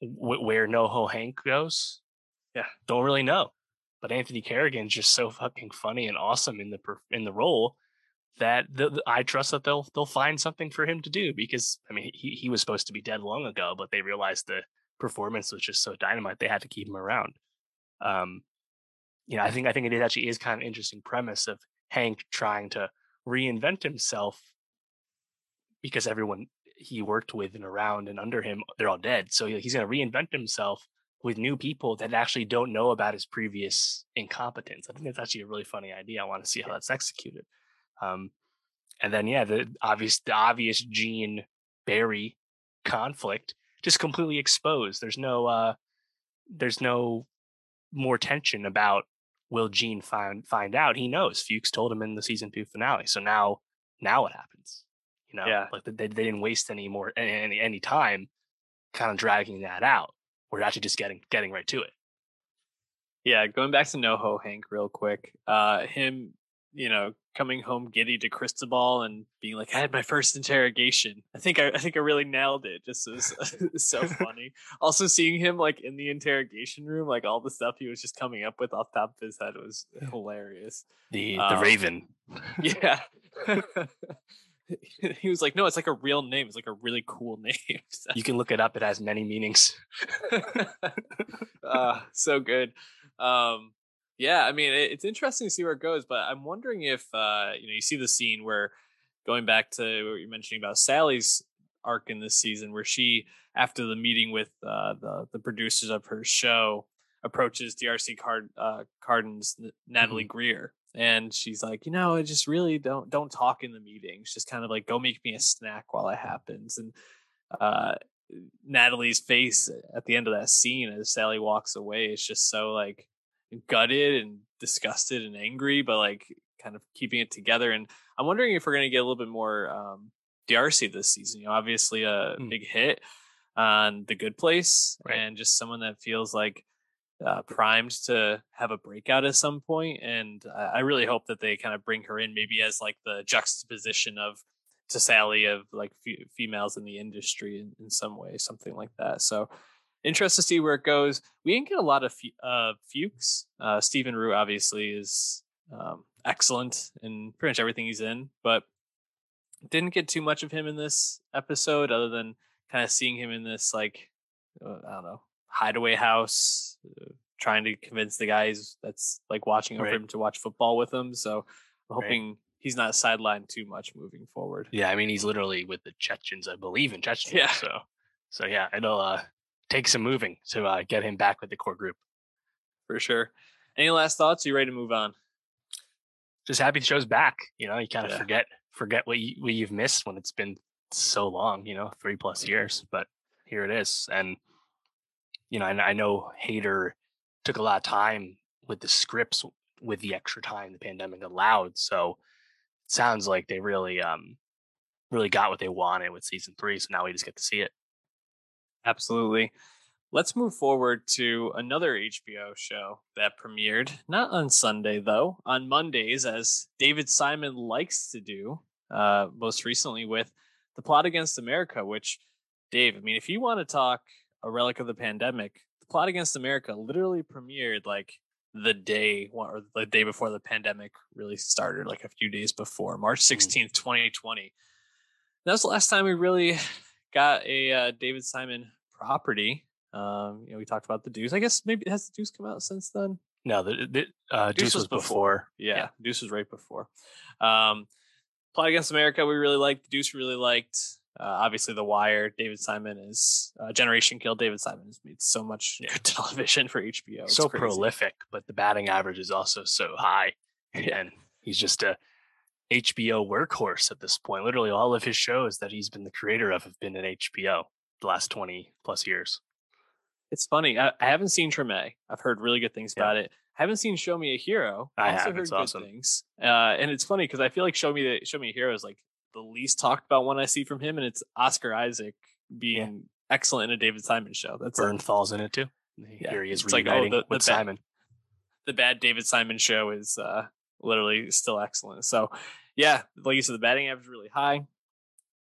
W- where NoHo Hank goes, yeah, don't really know, but Anthony Carrigan's just so fucking funny and awesome in the in the role that the, the, I trust that they'll they'll find something for him to do because I mean he he was supposed to be dead long ago, but they realized the performance was just so dynamite they had to keep him around. Um, you know, I think I think it actually is kind of an interesting premise of Hank trying to reinvent himself because everyone he worked with and around and under him they're all dead. So he's going to reinvent himself with new people that actually don't know about his previous incompetence. I think that's actually a really funny idea. I want to see how that's executed. Um, and then yeah, the obvious the obvious Gene Barry conflict just completely exposed. There's no uh there's no more tension about will Gene find find out? He knows. Fuches told him in the season two finale. So now now what happens? You know, Yeah. like they, they didn't waste any more any any time kind of dragging that out. We're actually just getting getting right to it. Yeah, going back to NoHo Hank real quick. Uh him, you know, coming home giddy to Cristobal and being like, I had my first interrogation. I think I, I think I really nailed it. Just was so funny. also seeing him like in the interrogation room, like all the stuff he was just coming up with off the top of his head was hilarious. The the Um, Raven. Yeah. he was like, no, it's like a real name. It's like a really cool name. So- You can look it up. It has many meanings. uh, so good. Um, yeah, I mean, it's interesting to see where it goes, but I'm wondering if uh, you know, you see the scene where going back to what you're mentioning about Sally's arc in this season, where she, after the meeting with uh, the the producers of her show, approaches D'Arcy Card uh, Carden's Natalie Greer, and she's like, you know, I just really don't don't talk in the meetings. Just kind of like go make me a snack while it happens, and uh, Natalie's face at the end of that scene as Sally walks away is just so like gutted and disgusted and angry, but like kind of keeping it together. And I'm wondering if we're going to get a little bit more um, D'Arcy this season. You know, obviously a Mm. big hit on The Good Place, Right. and just someone that feels like uh, primed to have a breakout at some point. And I, I really hope that they kind of bring her in, maybe as like the juxtaposition of to Sally of like fe- females in the industry in, in some way, something like that. So interested to see where it goes. We didn't get a lot of uh, Fuches. Uh, Stephen Root obviously is um, excellent in pretty much everything he's in, but didn't get too much of him in this episode, other than kind of seeing him in this like uh, I don't know hideaway house, uh, trying to convince the guys that's like watching over Right. him to watch football with him. So I'm Right. hoping he's not sidelined too much moving forward. Yeah, I mean he's literally with the Chechens, I believe in Chechnya. Yeah. So so yeah, it'll uh take some moving to uh, get him back with the core group. for sure. Any last thoughts? Are you ready to move on? Just happy the show's back. You know, you kind of Yeah. forget forget what you what you've missed when it's been so long. You know, three plus years, but here it is. And you know, I, I know Hader took a lot of time with the scripts with the extra time the pandemic allowed. So it sounds like they really um really got what they wanted with season three. So now we just get to see it. Absolutely. Let's move forward to another HBO show that premiered, not on Sunday, though, on Mondays, as David Simon likes to do, uh, most recently with The Plot Against America, which, Dave, I mean, if you want to talk a relic of the pandemic, The Plot Against America literally premiered like the day or the day before the pandemic really started, like a few days before, March 16th, 2020. That was the last time we really got a uh, David Simon property. Um, you know, we talked about the Deuce. I guess maybe has the Deuce come out since then? No, the, the uh, Deuce Deuce, was before. before. Yeah, Deuce was right before. Um, Plot Against America, we really liked. The Deuce, we really liked. Uh, obviously, The Wire. David Simon is uh, Generation Kill. David Simon has made so much Yeah. good television for HBO. It's so crazy. prolific, but the batting average is also so high. Yeah. And he's just a HBO workhorse at this point. Literally, all of his shows that he's been the creator of have been at HBO the last 20 plus years. It's funny. I, I haven't seen Treme. I've heard really good things Yeah. about it. I haven't seen Show Me a Hero. I also have. heard It's good awesome. things. Uh, and it's funny because I feel like Show Me the Show Me a Hero is like the least talked about one I see from him, and it's Oscar Isaac being excellent in a David Simon show. That's like falls in it too. Yeah, Here he is it's like, oh, the- the with ba- Simon. the bad David Simon show is uh, literally still excellent. So, yeah, like you said, the batting average is really high.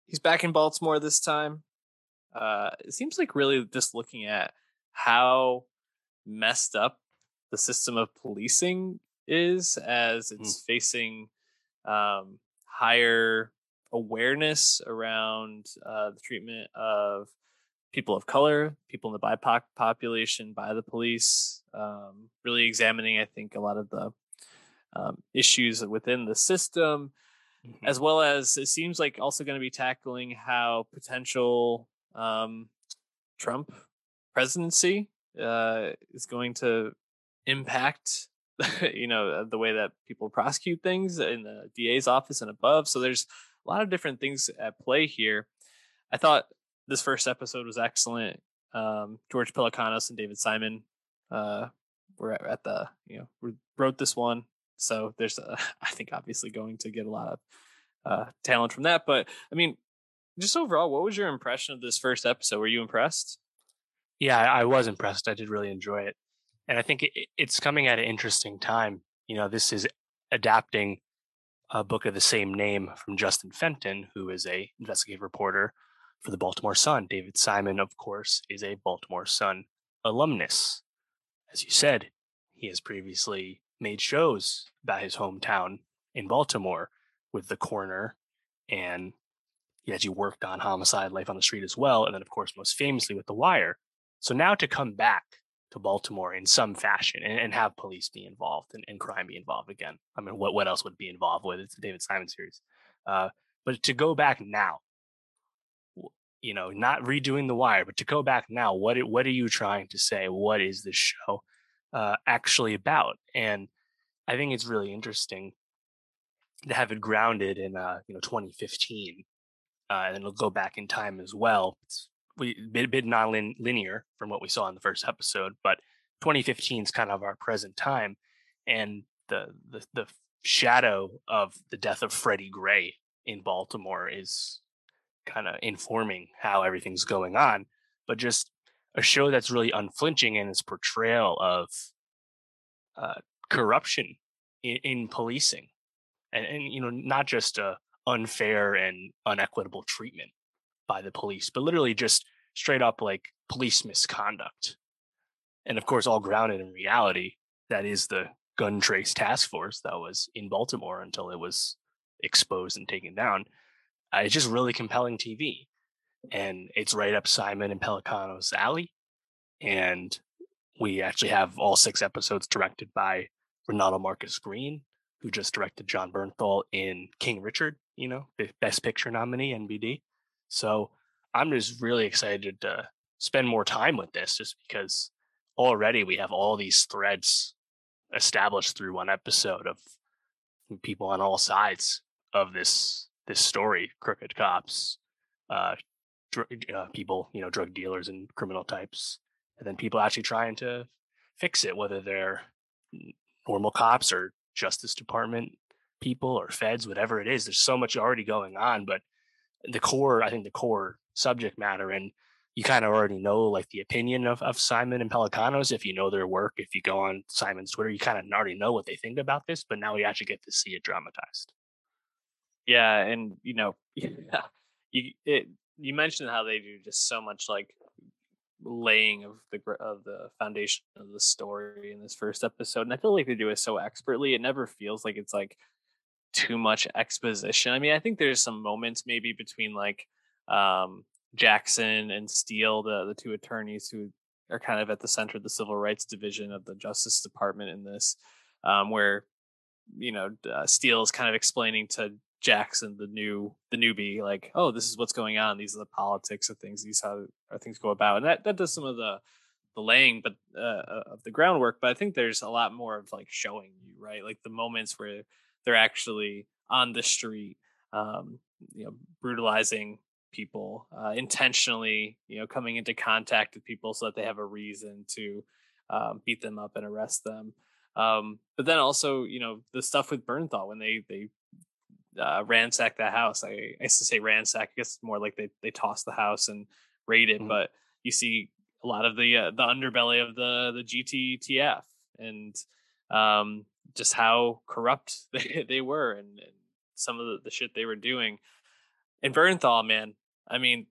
He's back in Baltimore this time. Uh, it seems like really just looking at how messed up the system of policing is as it's facing um, higher awareness around uh, the treatment of people of color, people in the BIPOC population by the police, um, really examining, I think, a lot of the um, issues within the system, Mhm. as well as it seems like also going to be tackling how potential um, Trump presidency uh, is going to impact, you know, the way that people prosecute things in the DA's office and above. So there's a lot of different things at play here. I thought this first episode was excellent. Um, George Pelecanos and David Simon uh, we're at, the you know wrote this one, so there's a, I think obviously going to get a lot of uh, talent from that. But I mean, just overall, what was your impression of this first episode? Were you impressed? Yeah, I was impressed. I did really enjoy it, and I think it, it's coming at an interesting time. You know, this is adapting a book of the same name from Justin Fenton, who is a investigative reporter for the Baltimore Sun. David Simon, of course, is a Baltimore Sun alumnus. As you said, he has previously made shows about his hometown in Baltimore with The Corner, and he actually worked on Homicide Life on the Street as well, and then, of course, most famously with The Wire. So now to come back to Baltimore in some fashion and, and have police be involved and, and, crime be involved again. I mean, what, what else would be involved with? It's a David Simon series. Uh, but to go back now, you know, not redoing the wire, but to go back now, what what are you trying to say? What is this show uh, actually about? And I think it's really interesting to have it grounded in uh, you know 2015, uh, and it'll go back in time as well. It's we bit bit non-linear from what we saw in the first episode, but 2015 is kind of our present time, and the the the shadow of the death of Freddie Gray in Baltimore is kind of informing how everything's going on, but just a show that's really unflinching in its portrayal of uh, corruption in, in policing, and, and you know not just a unfair and unequitable treatment by the police, but literally just straight up like police misconduct. And of course, all grounded in reality. That is the gun trace task force that was in Baltimore until it was exposed and taken down. Uh, it's just really compelling TV. And it's right up Simon and Pelecanos' alley. And we actually have all six episodes directed by Reinaldo Marcus Green, who just directed Jon Bernthal in King Richard, you know, Best Picture nominee, NBD. So I'm just really excited to spend more time with this just because already we have all these threads established through one episode of people on all sides of this this story crooked cops uh, dr- uh, people you know drug dealers and criminal types and then people actually trying to fix it whether they're normal cops or justice department people or feds whatever it is there's so much already going on but the core, I think the core subject matter and you kind of already know like the opinion of, of Simon and Pelecanos If you know their work, if you go on Simon's Twitter, you kind of already know what they think about this, but now we actually get to see it dramatized. Yeah. And you know, yeah, you, it, you mentioned how they do just so much like laying of the of the foundation of the story in this first episode and i feel like they do it so expertly it never feels like it's like too much exposition. I mean, I think there's some moments maybe between like um, Jackson and Steele, the the two attorneys who are kind of at the center of the civil rights division of the Justice Department in this, um, where you know uh, Steele is kind of explaining to Jackson, the new the newbie, like, oh, this is what's going on. These are the politics of things. These how how things go about, and that that does some of the the laying but uh, of the groundwork but i think there's a lot more of like showing you right like the moments where they're actually on the street, um, you know, brutalizing people uh, intentionally, you know, coming into contact with people so that they have a reason to um, beat them up and arrest them. Um, but then also, you know, the stuff with Bernthal when they they uh, ransack that house. I, I used to say ransack. I guess it's more like they they toss the house and raided. it. Mm-hmm. But you see a lot of the uh, the underbelly of the the GTTF and um, just how corrupt they, they were and, and some of the, the, shit they were doing. And Bernthal, man, I mean,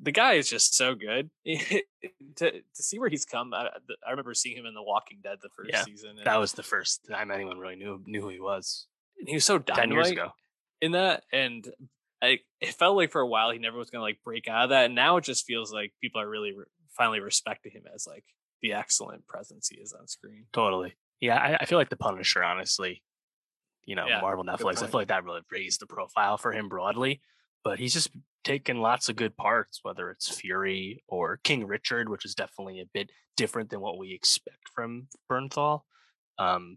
the guy is just so good. to to see where he's come, I, I, remember seeing him in The Walking Dead the first yeah, season. that was the first time anyone really knew knew who he was. And he was so dynamite ten years ago in that, and I it felt like for a while he never was going to like break out of that. And now it just feels like people are really re- finally respecting him as like the excellent presence he is on screen. Totally. Yeah, I, I feel like the Punisher, honestly, you know, yeah, Marvel Netflix. I feel like that really raised the profile for him broadly. But he's just taken lots of good parts, whether it's Fury or King Richard, which is definitely a bit different than what we expect from Bernthal. Um,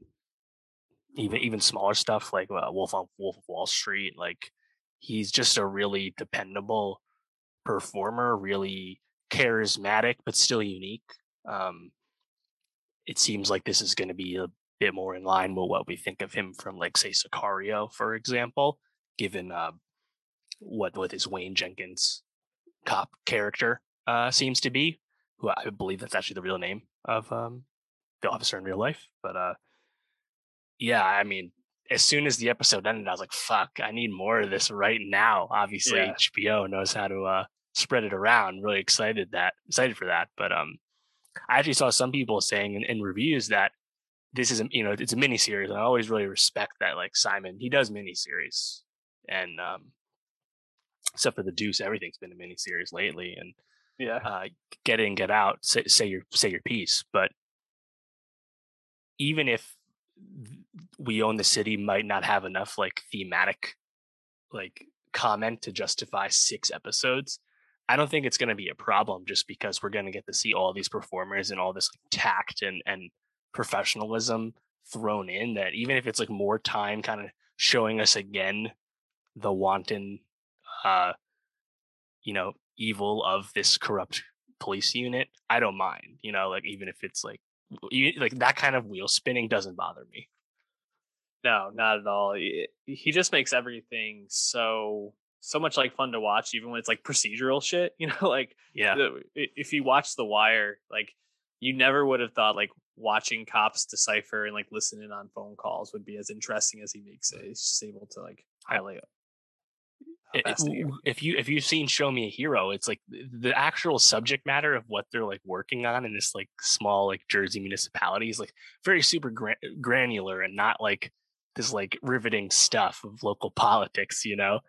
even even smaller stuff like uh, Wolf on Wolf of Wall Street, like he's just a really dependable performer, really charismatic but still unique. Um, it seems like this is going to be a bit more in line with what we think of him from, like, say, Sicario, for example, given uh, what what his Wayne Jenkins cop character uh, seems to be, who I believe that's actually the real name of um, the officer in real life. But uh, yeah, I mean, as soon as the episode ended, I was like, "Fuck, I need more of this right now." Obviously, yeah. HBO knows how to uh, spread it around. Really excited that excited for that. But um, I actually saw some people saying in, in reviews that this is a you know it's a mini series, and I always really respect that. Like Simon, he does mini series, and um, except for the Deuce, everything's been a mini series lately, and yeah, uh, get in, get out, say, say your say your piece. But even if we own the city might not have enough like thematic like comment to justify six episodes i don't think it's going to be a problem just because we're going to get to see all these performers and all this like, tact and and professionalism thrown in that even if it's like more time kind of showing us again the wanton uh you know evil of this corrupt police unit i don't mind you know like even if it's like like that kind of wheel spinning doesn't bother me no, not at all. He just makes everything so so much like fun to watch, even when it's like procedural shit. You know, like yeah, if you watch The Wire, like you never would have thought like watching cops decipher and like listening on phone calls would be as interesting as he makes it. He's just able to like highlight it, if you if you've seen show me a hero it's like the actual subject matter of what they're like working on in this like small like jersey municipality is like very super gra- granular and not like this like riveting stuff of local politics, you know.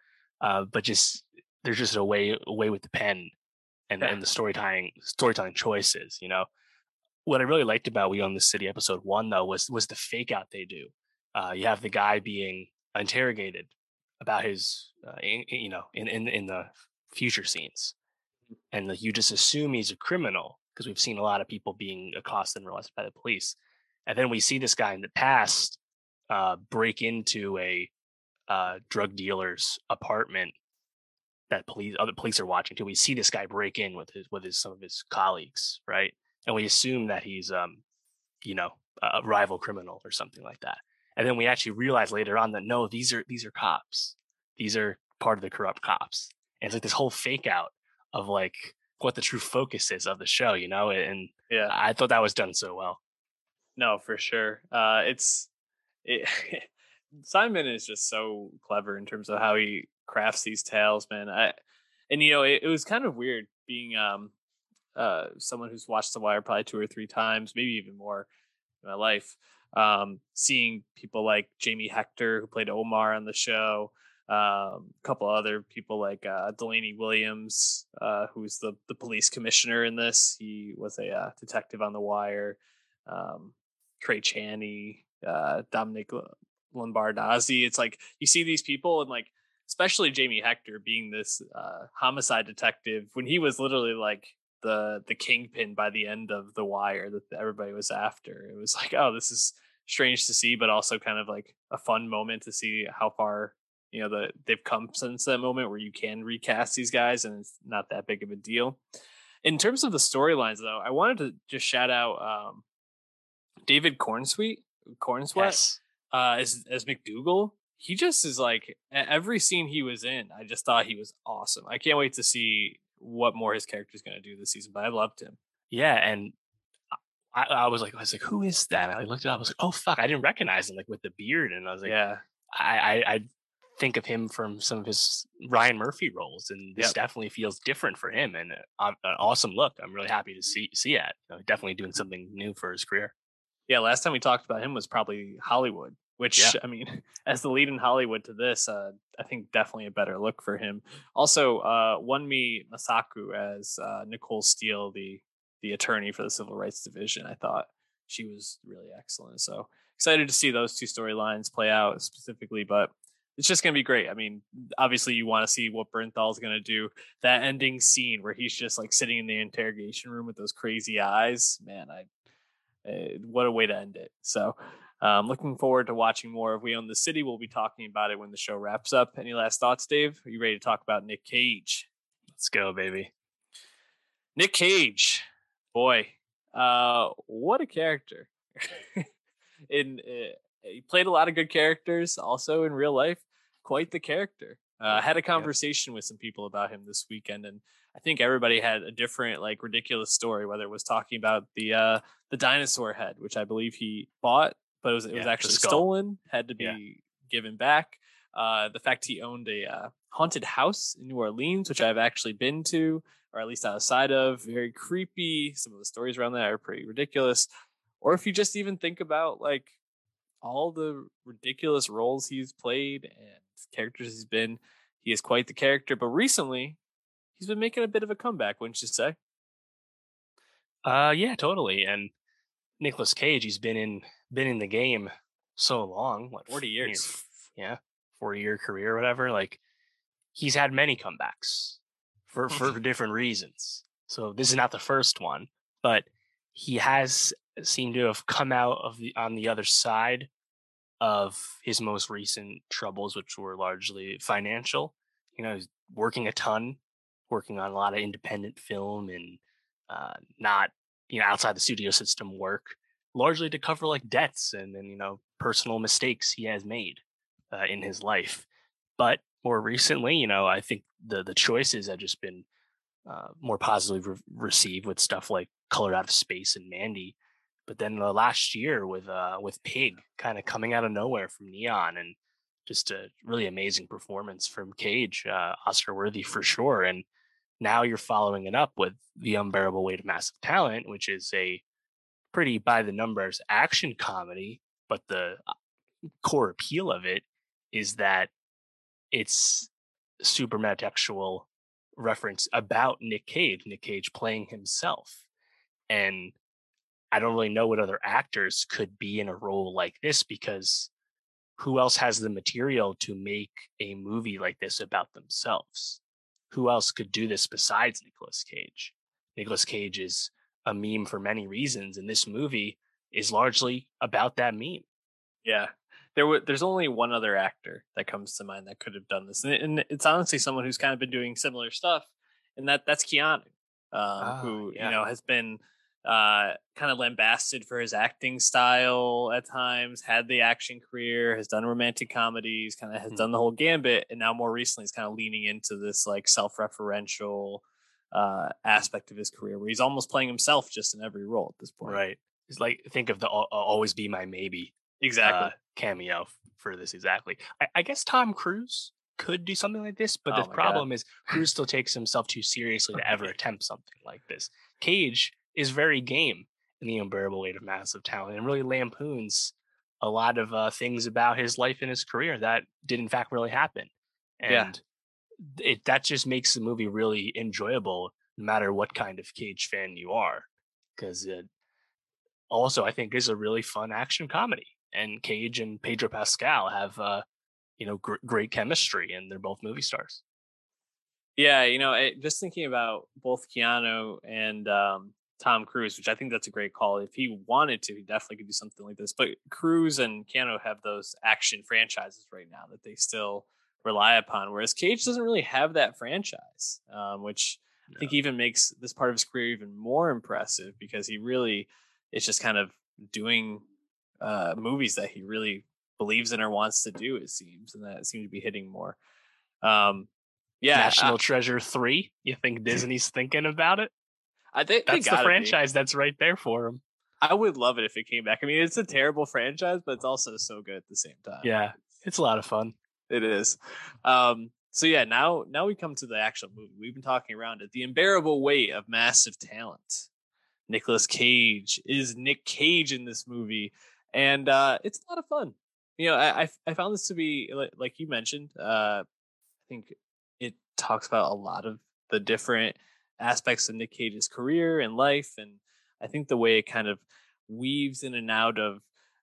Uh, but just there's just a way away with the pen and, yeah. and the storytelling storytelling choices, you know. What I really liked about We Own the City episode one though was was the fake out they do. Uh, you have the guy being interrogated about his, uh, in, you know, in, in in the future scenes, and like, you just assume he's a criminal because we've seen a lot of people being accosted and arrested by the police, and then we see this guy in the past uh, break into a uh, drug dealer's apartment that police other police are watching too. We see this guy break in with his with his some of his colleagues, right? And we assume that he's um, you know, a rival criminal or something like that. And then we actually realize later on that no, these are these are cops. These are part of the corrupt cops. And it's like this whole fake out of like what the true focus is of the show, you know? And yeah, I thought that was done so well. No, for sure. Uh, it's it, Simon is just so clever in terms of how he crafts these tales, man. I and you know it, it was kind of weird being um uh someone who's watched The Wire probably two or three times, maybe even more in my life. Um, seeing people like Jamie Hector, who played Omar on the show, um, a couple other people like uh, Delaney Williams, uh, who's the the police commissioner in this. He was a uh, detective on The Wire. Um, Tray Chaney, uh, Dominic Lombardozzi. It's like you see these people and like especially Jamie Hector being this uh, homicide detective when he was literally like the the kingpin by the end of the wire that everybody was after. It was like, oh, this is strange to see, but also kind of like a fun moment to see how far you know the they've come since that moment where you can recast these guys and it's not that big of a deal. In terms of the storylines, though, I wanted to just shout out um, David Corenswet Corenswet yes. Uh, as as McDougal. He just is like every scene he was in. I just thought he was awesome. I can't wait to see what more his character is going to do this season. But I loved him. Yeah, and I, I, was like, I was like, who is that? I looked it up. I was like, oh fuck, I didn't recognize him like with the beard. And I was like, yeah, I I, I think of him from some of his Ryan Murphy roles, and this yep. definitely feels different for him and uh, an awesome look. I'm really happy to see see it. You know, definitely doing something new for his career yeah, last time we talked about him was probably Hollywood, which yeah. I mean, as the lead in Hollywood to this, uh, I think definitely a better look for him. Also, uh, Wunmi Mosaku as uh, Nicole Steele, the the attorney for the Civil Rights Division. I thought she was really excellent. So excited to see those two storylines play out specifically, but it's just going to be great. I mean, obviously, you want to see what Bernthal's going to do. That ending scene where he's just like sitting in the interrogation room with those crazy eyes, man, I uh, what a way to end it. So, um, looking forward to watching more of We Own the City. We'll be talking about it when the show wraps up. Any last thoughts, Dave? Are you ready to talk about Nick Cage? Let's go, baby. Nick Cage, boy, uh, what a character. in uh, he played a lot of good characters also in real life. Quite the character. Uh, I had a conversation yeah. with some people about him this weekend, and I think everybody had a different, like, ridiculous story. Whether it was talking about the uh, the dinosaur head, which I believe he bought, but it was it yeah, was actually stolen, had to be yeah. given back. Uh, the fact he owned a uh, haunted house in New Orleans, which I've actually been to, or at least outside of, very creepy. Some of the stories around that are pretty ridiculous. Or if you just even think about like all the ridiculous roles he's played and characters he's been, he is quite the character. But recently, he's been making a bit of a comeback, wouldn't you say? Uh, yeah, totally. And Nicolas Cage, he's been in been in the game so long, like forty years. Yeah, forty year career, whatever. Like he's had many comebacks for for different reasons. So this is not the first one, but he has seemed to have come out of the on the other side of his most recent troubles, which were largely financial. You know, he's working a ton, working on a lot of independent film and uh, not you know outside the studio system work, largely to cover like debts and and you know personal mistakes he has made uh, in his life. But more recently, you know, I think the the choices have just been uh, more positively re- received with stuff like Color Out of Space and Mandy. But then the last year with uh, with Pig kind of coming out of nowhere from Neon and just a really amazing performance from Cage, uh, Oscar worthy for sure. And now you're following it up with The Unbearable Weight of Massive Talent, which is a pretty by the numbers action comedy, but the uh, core appeal of it is that it's super metatextual reference about Nick Cage, Nick Cage playing himself. And I don't really know what other actors could be in a role like this because who else has the material to make a movie like this about themselves? Who else could do this besides Nicolas Cage? Nicolas Cage is a meme for many reasons, and this movie is largely about that meme. Yeah, there w- there's only one other actor that comes to mind that could have done this, and, and it's honestly someone who's kind of been doing similar stuff, and that that's Keanu, um, oh, who yeah. you know has been uh, kind of lambasted for his acting style at times, had the action career, has done romantic comedies, kind of has mm-hmm. done the whole gambit, and now more recently he's kind of leaning into this like self-referential uh, aspect of his career where he's almost playing himself just in every role at this point. Right. It's like think of the "Always Be My Maybe" exactly uh, cameo for this exactly. I, I, guess Tom Cruise could do something like this, but oh the problem God. is Cruise still takes himself too seriously to ever attempt something like this. Cage is very game in the unbearable weight of massive talent and really lampoons a lot of uh, things about his life and his career that did in fact really happen. And yeah. It that just makes the movie really enjoyable no matter what kind of Cage fan you are. Because it also I think is a really fun action comedy and Cage and Pedro Pascal have uh, you know gr- great chemistry, and they're both movie stars. Yeah, you know, it, just thinking about both Keanu and um, Tom Cruise, which I think that's a great call. If he wanted to, he definitely could do something like this. But Cruise and Keanu have those action franchises right now that they still rely upon, whereas Cage doesn't really have that franchise, um, which no. I think even makes this part of his career even more impressive because he really is just kind of doing uh, movies that he really believes in or wants to do. It seems, and that seems to be hitting more. Um, yeah, National Treasure three. You think Disney's thinking about it? I think that's the franchise be. that's right there for him. I would love it if it came back. I mean, it's a terrible franchise, but it's also so good at the same time. Yeah, it's a lot of fun. It is. Um, so yeah, now now we come to the actual movie. We've been talking around it. The unbearable weight of massive talent. Nicholas Cage is Nick Cage in this movie and uh, it's a lot of fun. You know, I I found this to be like you mentioned. Uh, I think it talks about a lot of the different aspects of Nick Cage's career and life, and I think the way it kind of weaves in and out of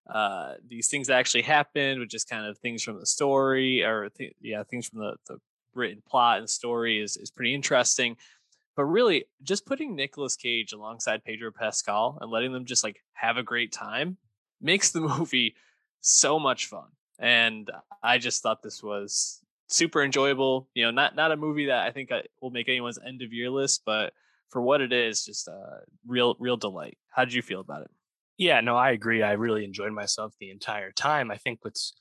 uh, these things that actually happened, which is kind of things from the story or th- yeah, things from the, the written plot and story is is pretty interesting. But really, just putting Nicolas Cage alongside Pedro Pascal and letting them just like have a great time makes the movie so much fun. And I just thought this was super enjoyable. You know, not not a movie that I think uh, will make anyone's end of year list, but for what it is, just a real real delight. How did you feel about it? Yeah, no, I agree. I really enjoyed myself the entire time. I think what's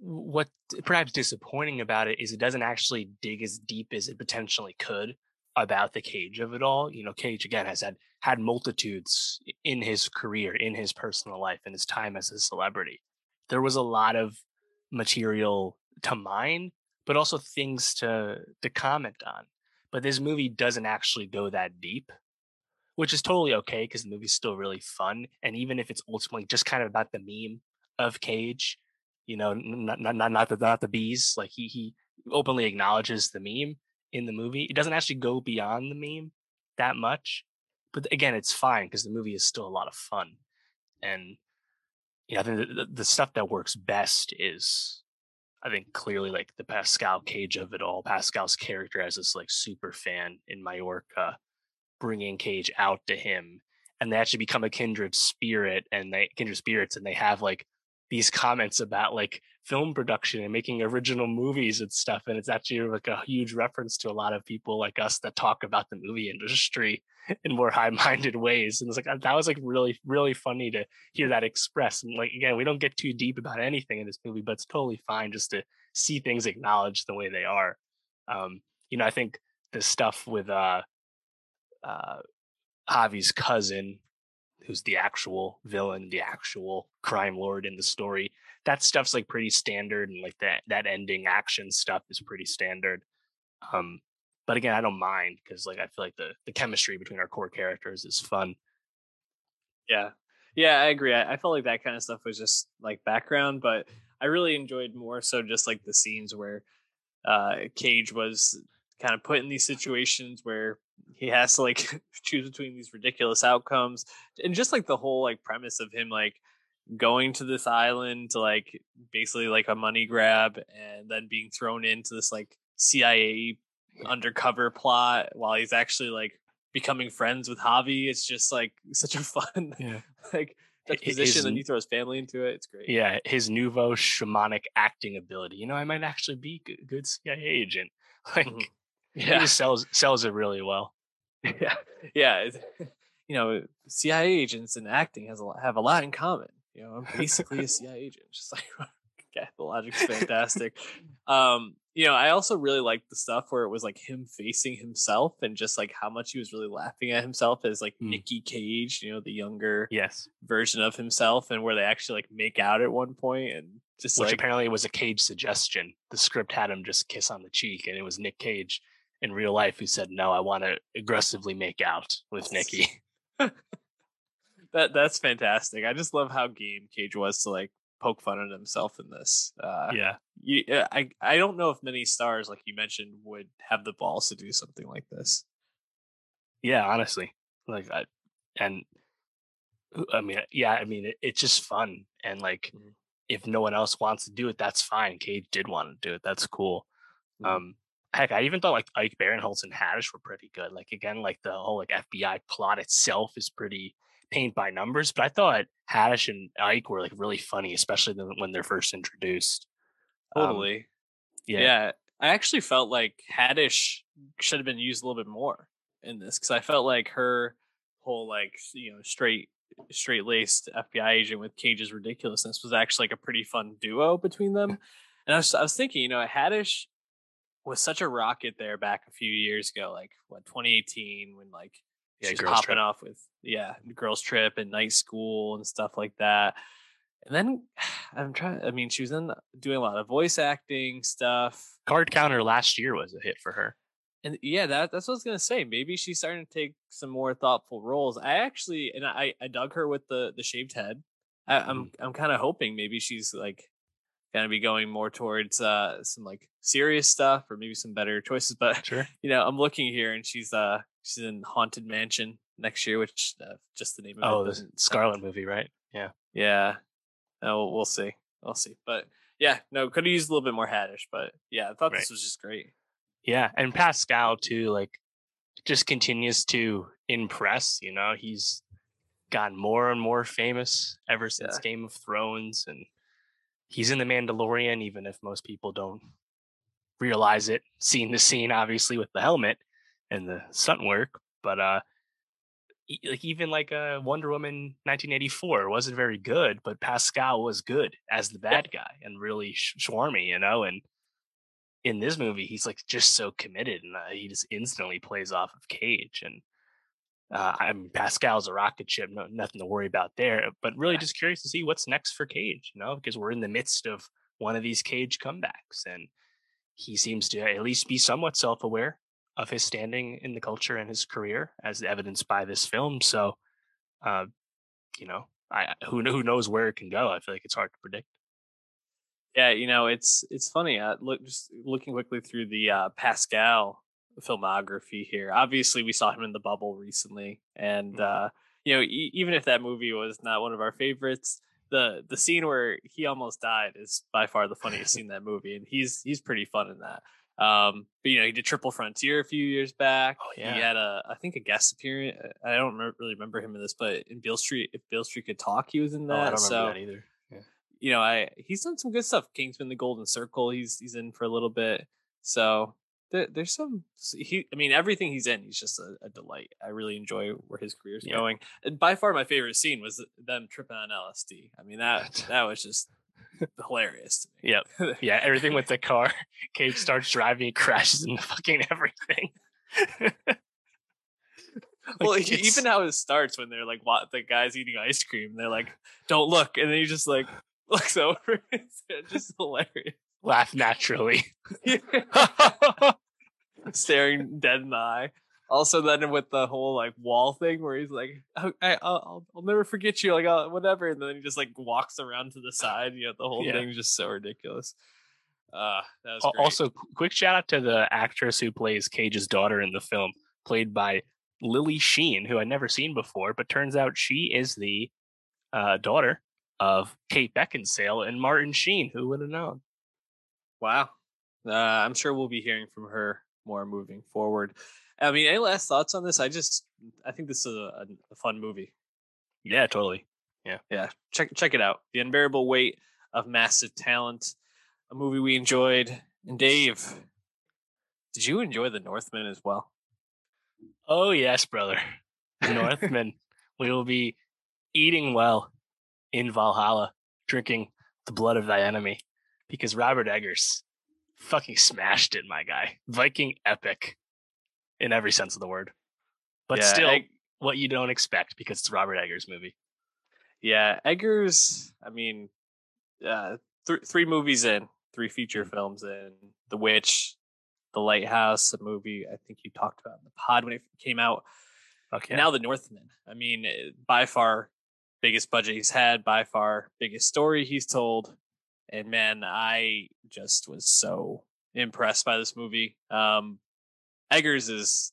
what perhaps disappointing about it is it doesn't actually dig as deep as it potentially could about the cage of it all. You know, Cage again has had had multitudes in his career, in his personal life, in his time as a celebrity. There was a lot of material to mine, but also things to to comment on. But this movie doesn't actually go that deep, which is totally okay because the movie's still really fun. And even if it's ultimately just kind of about the meme of Cage, you know, not not not, not the not the bees, like he he openly acknowledges the meme in the movie. It doesn't actually go beyond the meme that much, but again, it's fine because the movie is still a lot of fun. And you know, I think the, the stuff that works best is, I think clearly like the Pascal Cage of it all. Pascal's character as this like super fan in Majorca, bringing Cage out to him, and they actually become a kindred spirit and they kindred spirits, and they have like these comments about like film production and making original movies and stuff and it's actually like a huge reference to a lot of people like us that talk about the movie industry in more high-minded ways and it's like that was like really really funny to hear that expressed and like again we don't get too deep about anything in this movie but it's totally fine just to see things acknowledged the way they are. Um you know i think the stuff with uh uh javi's cousin who's the actual villain, the actual crime lord in the story. That stuff's like pretty standard, and like that that ending action stuff is pretty standard. Um, but again, I don't mind because like I feel like the the chemistry between our core characters is fun. Yeah, yeah, I agree. I, I felt like that kind of stuff was just like background, but I really enjoyed more so just like the scenes where uh Cage was kind of put in these situations where he has to like choose between these ridiculous outcomes and just like the whole like premise of him like going to this island to like basically like a money grab and then being thrown into this like CIA undercover plot while he's actually like becoming friends with Javi. It's just like such a fun yeah. like position and you throw his family into it. It's great. Yeah, his nouveau shamanic acting ability. You know, I might actually be a good CIA agent. Like mm-hmm. Yeah. he just sells sells it really well. yeah, yeah. You know, CIA agents and acting has a lot, have a lot in common. You know, I'm basically a CIA agent. Just like, okay, the logic's fantastic. um, you know, I also really liked the stuff where it was like him facing himself and just like how much he was really laughing at himself as like mm. Nicky Cage, you know, the younger yes version of himself, and where they actually like make out at one point and just which like, apparently was a Cage suggestion. The script had him just kiss on the cheek, and it was Nick Cage in real life who said, "No, I want to aggressively make out with Nikki." that that's fantastic. I just love how game Cage was to like poke fun at himself in this. Uh, yeah, you, I I don't know if many stars like you mentioned would have the balls to do something like this. Yeah, honestly, like I, and I mean, yeah, I mean, it, it's just fun, and like, mm-hmm. if no one else wants to do it, that's fine. Cage did want to do it. That's cool. Mm-hmm. Um, heck, I even thought like Ike Barinholtz and Haddish were pretty good. Like again, like the whole like FBI plot itself is pretty paint by numbers, but I thought Haddish and Ike were like really funny, especially when they're first introduced. Totally. Um, yeah. Yeah. I actually felt like Haddish should have been used a little bit more in this because I felt like her whole like you know straight straight laced FBI agent with Cage's ridiculousness was actually like a pretty fun duo between them. And I was I was thinking, you know, Haddish was such a rocket there back a few years ago, like what 2018 when like yeah, she's popping trip. off with yeah, girls trip and night school and stuff like that. And then I'm trying. I mean, she was in doing a lot of voice acting stuff. Card Counter last year was a hit for her. And yeah, that that's what I was gonna say. Maybe she's starting to take some more thoughtful roles. I actually, and I, I dug her with the the shaved head. I, I'm mm. I'm kind of hoping maybe she's like going to be going more towards uh, some like serious stuff or maybe some better choices. But sure. you know, I'm looking here and she's uh she's in Haunted Mansion next year, which uh, just the name of oh, the Scarlet movie, right? Yeah, yeah. No, we'll see. We'll see. But yeah, no, could have used a little bit more Haddish, but yeah, I thought right. this was just great. Yeah, and Pascal too, like just continues to impress. You know, he's gotten more and more famous ever since yeah. Game of Thrones and he's in the Mandalorian, even if most people don't realize it. Seeing the scene, obviously, with the helmet and the stunt work, but uh, like even like a uh, Wonder Woman 1984 wasn't very good, but Pascal was good as the bad guy and really sh- swarmy, you know. And in this movie, he's like just so committed, and uh, he just instantly plays off of Cage. And uh, I mean, Pascal's a rocket ship, no, nothing to worry about there. But really, just curious to see what's next for Cage, you know, because we're in the midst of one of these Cage comebacks, and he seems to at least be somewhat self-aware of his standing in the culture and his career, as evidenced by this film. So, uh, you know, I who who knows where it can go. I feel like it's hard to predict. Yeah, you know, it's it's funny. Uh, look, just looking quickly through the uh, Pascal filmography here. Obviously, we saw him in the Bubble recently, and mm-hmm. uh, you know, e- even if that movie was not one of our favorites, the the scene where he almost died is by far the funniest scene in that movie, and he's he's pretty fun in that. Um, but you know, he did Triple Frontier a few years back. Oh, yeah. He had a, I think, a guest appearance. I don't really remember him in this, but in Beale Street, if Beale Street could talk, he was in that. Oh, I don't so, remember that either. Yeah. You know, I he's done some good stuff. Kingsman: The Golden Circle, he's he's in for a little bit. So there, there's some. He, I mean, everything he's in, he's just a, a delight. I really enjoy where his career's yeah. going. And by far, my favorite scene was them tripping on LSD. I mean, that that was just hilarious. Yep. Yeah. Everything with the car. Cage starts driving, he crashes into fucking everything. well, even how it starts when they're like, what the guy's eating ice cream, they're like, "Don't look," and then he just like looks over. It's just hilarious. Laugh naturally. Staring dead in the eye. Also then with the whole like wall thing where he's like I, I, will I'll never forget you like I'll, whatever and then he just like walks around to the side. You know the whole yeah. thing just so ridiculous. Uh that was great. also quick shout out to the actress who plays cage's daughter in the film played by lily sheen who i'd never seen before but turns out she is the uh, daughter of kate beckinsale and martin sheen. Who would have known? Wow. Uh, i'm sure we'll be hearing from her more moving forward I mean, any last thoughts on this? I just I think this is a, a fun movie. Yeah, totally. Yeah, yeah. Check check it out. The unbearable weight of massive talent, a movie we enjoyed. And Dave, did you enjoy The Northman as well? Oh yes, brother. The Northman. we will be eating well in Valhalla, drinking the blood of thy enemy, because Robert Eggers fucking smashed it, my guy. Viking epic in every sense of the word. But yeah, still, Egg- what you don't expect because it's Robert Eggers' movie. Yeah, Eggers. I mean, uh, th- three movies in, three feature mm-hmm. films in, The Witch, The Lighthouse, a movie I think you talked about in the pod when it came out. Okay. Now The Northman. I mean, eh, by far biggest budget he's had, by far biggest story he's told. And man, I just was so impressed by this movie. Um, Eggers is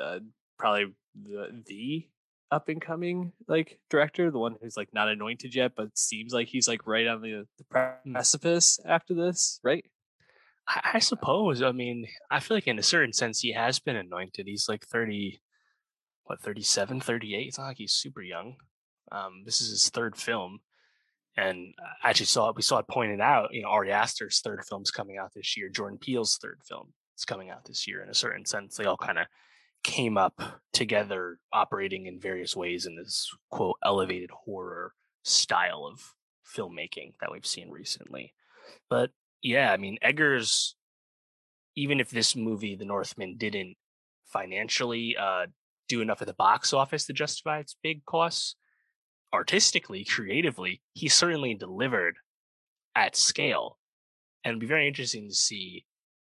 uh, probably the, the up and coming like director, the one who's like not anointed yet, but seems like he's like right on the, the hmm. precipice after this, right? I, I suppose. I mean, I feel like in a certain sense he has been anointed. He's like 30, what, 37, 38? It's not like he's super young. Um, this is his third film. And I actually saw it, we saw it pointed out, you know, Ari Aster's third film's coming out this year, Jordan Peele's third film is coming out this year in a certain sense. They all kind of came up together, operating in various ways in this quote elevated horror style of filmmaking that we've seen recently. But yeah, I mean, Eggers, even if this movie, The Northman, didn't financially uh, do enough at the box office to justify its big costs, artistically, creatively, he certainly delivered at scale. And it'd be very interesting to see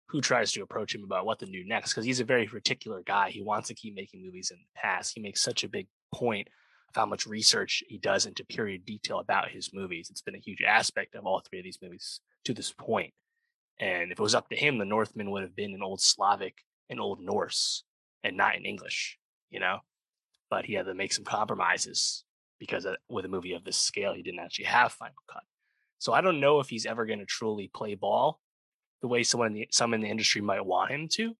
who tries to approach him about what to do next because he's a very particular guy. He wants to keep making movies in the past. He makes such a big point of how much research he does into period detail about his movies. It's been a huge aspect of all three of these movies to this point. And if it was up to him, the Northman would have been in Old Slavic and Old Norse and not in English, you know? But he had to make some compromises because with a movie of this scale, he didn't actually have Final Cut. So I don't know if he's ever going to truly play ball the way someone in the, some in the industry might want him to,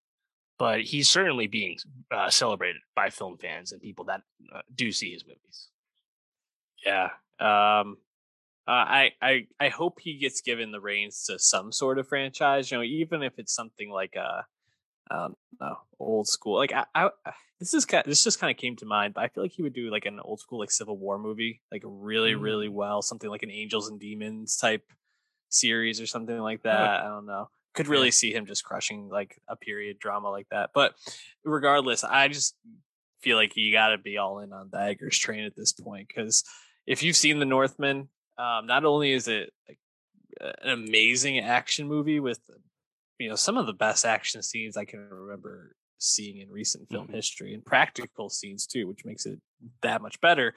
but he's certainly being uh, celebrated by film fans and people that uh, do see his movies. Yeah. Um, uh, I I I hope he gets given the reins to some sort of franchise. You know, even if it's something like a um, old school. Like I, I, this is kind of, this just kind of came to mind, but I feel like he would do like an old school like Civil War movie, like really mm. really well, something like an Angels and Demons type series or something like that. I don't know. Could really see him just crushing like a period drama like that. But regardless, I just feel like you got to be all in on the Eggers train at this point because if you've seen The Northman, um, not only is it like an amazing action movie with you know some of the best action scenes I can remember seeing in recent film mm-hmm. history and practical scenes too, which makes it that much better.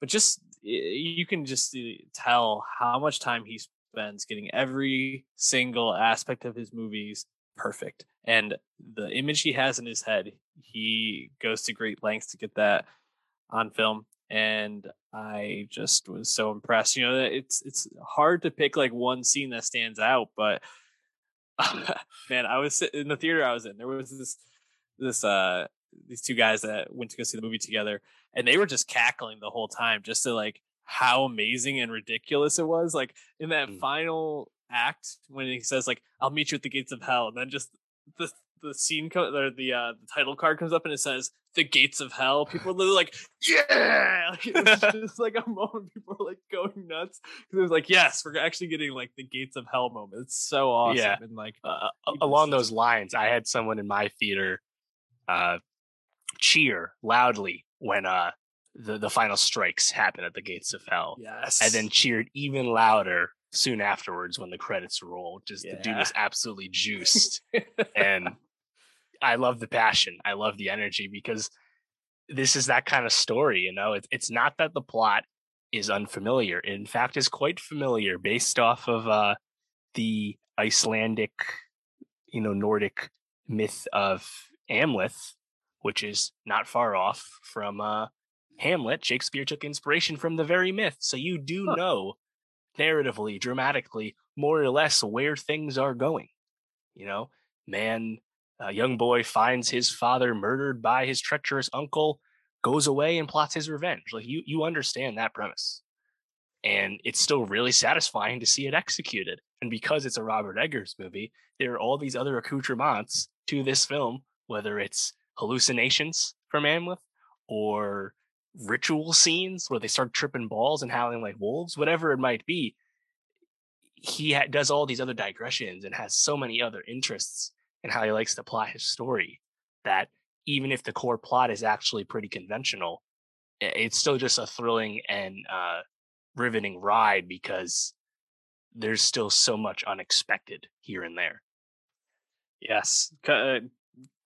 But just you can just tell how much time he spends getting every single aspect of his movies perfect. And the image he has in his head, he goes to great lengths to get that on film. And I just was so impressed. You know, it's it's hard to pick like one scene that stands out, but man, I was in the theater I was in. There was this this uh these two guys that went to go see the movie together, and they were just cackling the whole time, just to like how amazing and ridiculous it was. Like in that mm. final act when he says like I'll meet you at the gates of hell, and then just the the scene co- or the uh the title card comes up and it says the gates of hell people are like yeah like, it was just like a moment people are like going nuts because it was like yes we're actually getting like the gates of hell moment it's so awesome yeah. and like uh, along those lines i had someone in my theater uh, cheer loudly when uh, the the final strikes happen at the gates of hell. Yes, and then cheered even louder soon afterwards when the credits roll. Just yeah. the dude was absolutely juiced, and I love the passion. I love the energy because this is that kind of story. You know, it's it's not that the plot is unfamiliar. In fact, is quite familiar based off of uh, the Icelandic, you know, Nordic myth of Amleth, which is not far off from uh, Hamlet. Shakespeare took inspiration from the very myth. So you do huh. know narratively, dramatically, more or less where things are going. You know, man, a young boy finds his father murdered by his treacherous uncle, goes away and plots his revenge. Like you, you understand that premise. And it's still really satisfying to see it executed. And because it's a Robert Eggers movie, there are all these other accoutrements to this film whether it's hallucinations from Amleth or ritual scenes where they start tripping balls and howling like wolves, whatever it might be. He ha- does all these other digressions and has so many other interests in how he likes to plot his story that even if the core plot is actually pretty conventional, it's still just a thrilling and uh, riveting ride because there's still so much unexpected here and there. Yes, uh,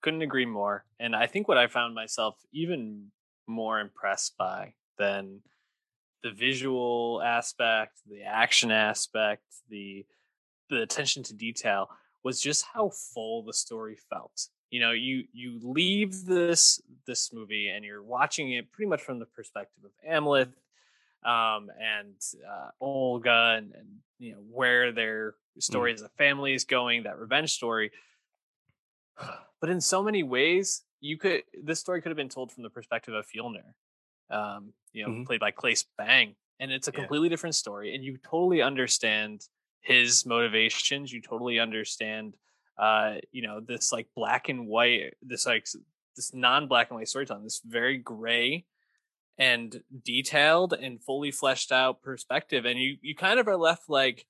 couldn't agree more. And I think what I found myself even more impressed by than the visual aspect, the action aspect, the the attention to detail was just how full the story felt. You know, you you leave this this movie and you're watching it pretty much from the perspective of Amleth um, and uh, Olga and, and you know where their mm. story mm. as a family is going, that revenge story. But in so many ways, you could this story could have been told from the perspective of Fjolnir, um, you know, mm-hmm. played by Claes Bang, and it's a completely yeah. different story, and you totally understand his motivations. You totally understand, uh, you know, this like black and white, this like this non-black and white storytelling, this very gray and detailed and fully fleshed out perspective, and you you kind of are left like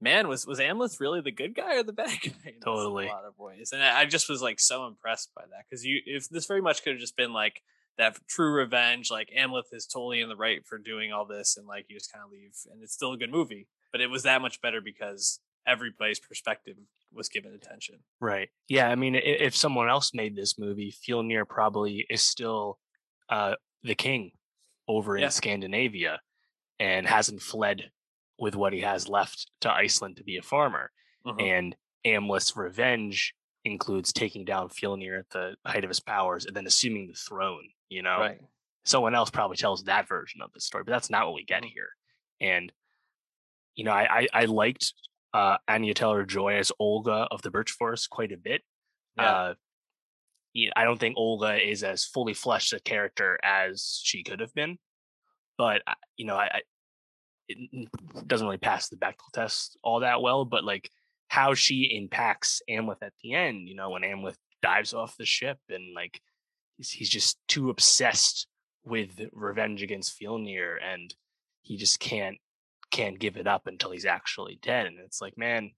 man, was was Amleth really the good guy or the bad guy? totally, a lot of ways, and I just was like so impressed by that because you, if this very much could have just been like that true revenge, like Amleth is totally in the right for doing all this, and like you just kind of leave, and it's still a good movie, but it was that much better because everybody's perspective was given attention. Right. Yeah. I mean, if someone else made this movie, Fjolnir probably is still uh, the king over yeah. in Scandinavia and hasn't fled with what he has left to Iceland to be a farmer. Mm-hmm. And Amleth's revenge includes taking down Fjolnir at the height of his powers and then assuming the throne, you know? Right. Someone else probably tells that version of the story, but that's not what we get mm-hmm. here. And, you know, I, I, I liked uh, Anya Taylor Joy as Olga of the Birch Forest quite a bit. Yeah. Uh, I don't think Olga is as fully fleshed a character as she could have been, but uh, you know, I, it doesn't really pass the Bechdel test all that well, but like how she impacts Amleth at the end, you know, when Amleth dives off the ship and like he's just too obsessed with revenge against Fjolnir and he just can't can't give it up until he's actually dead. And it's like, man,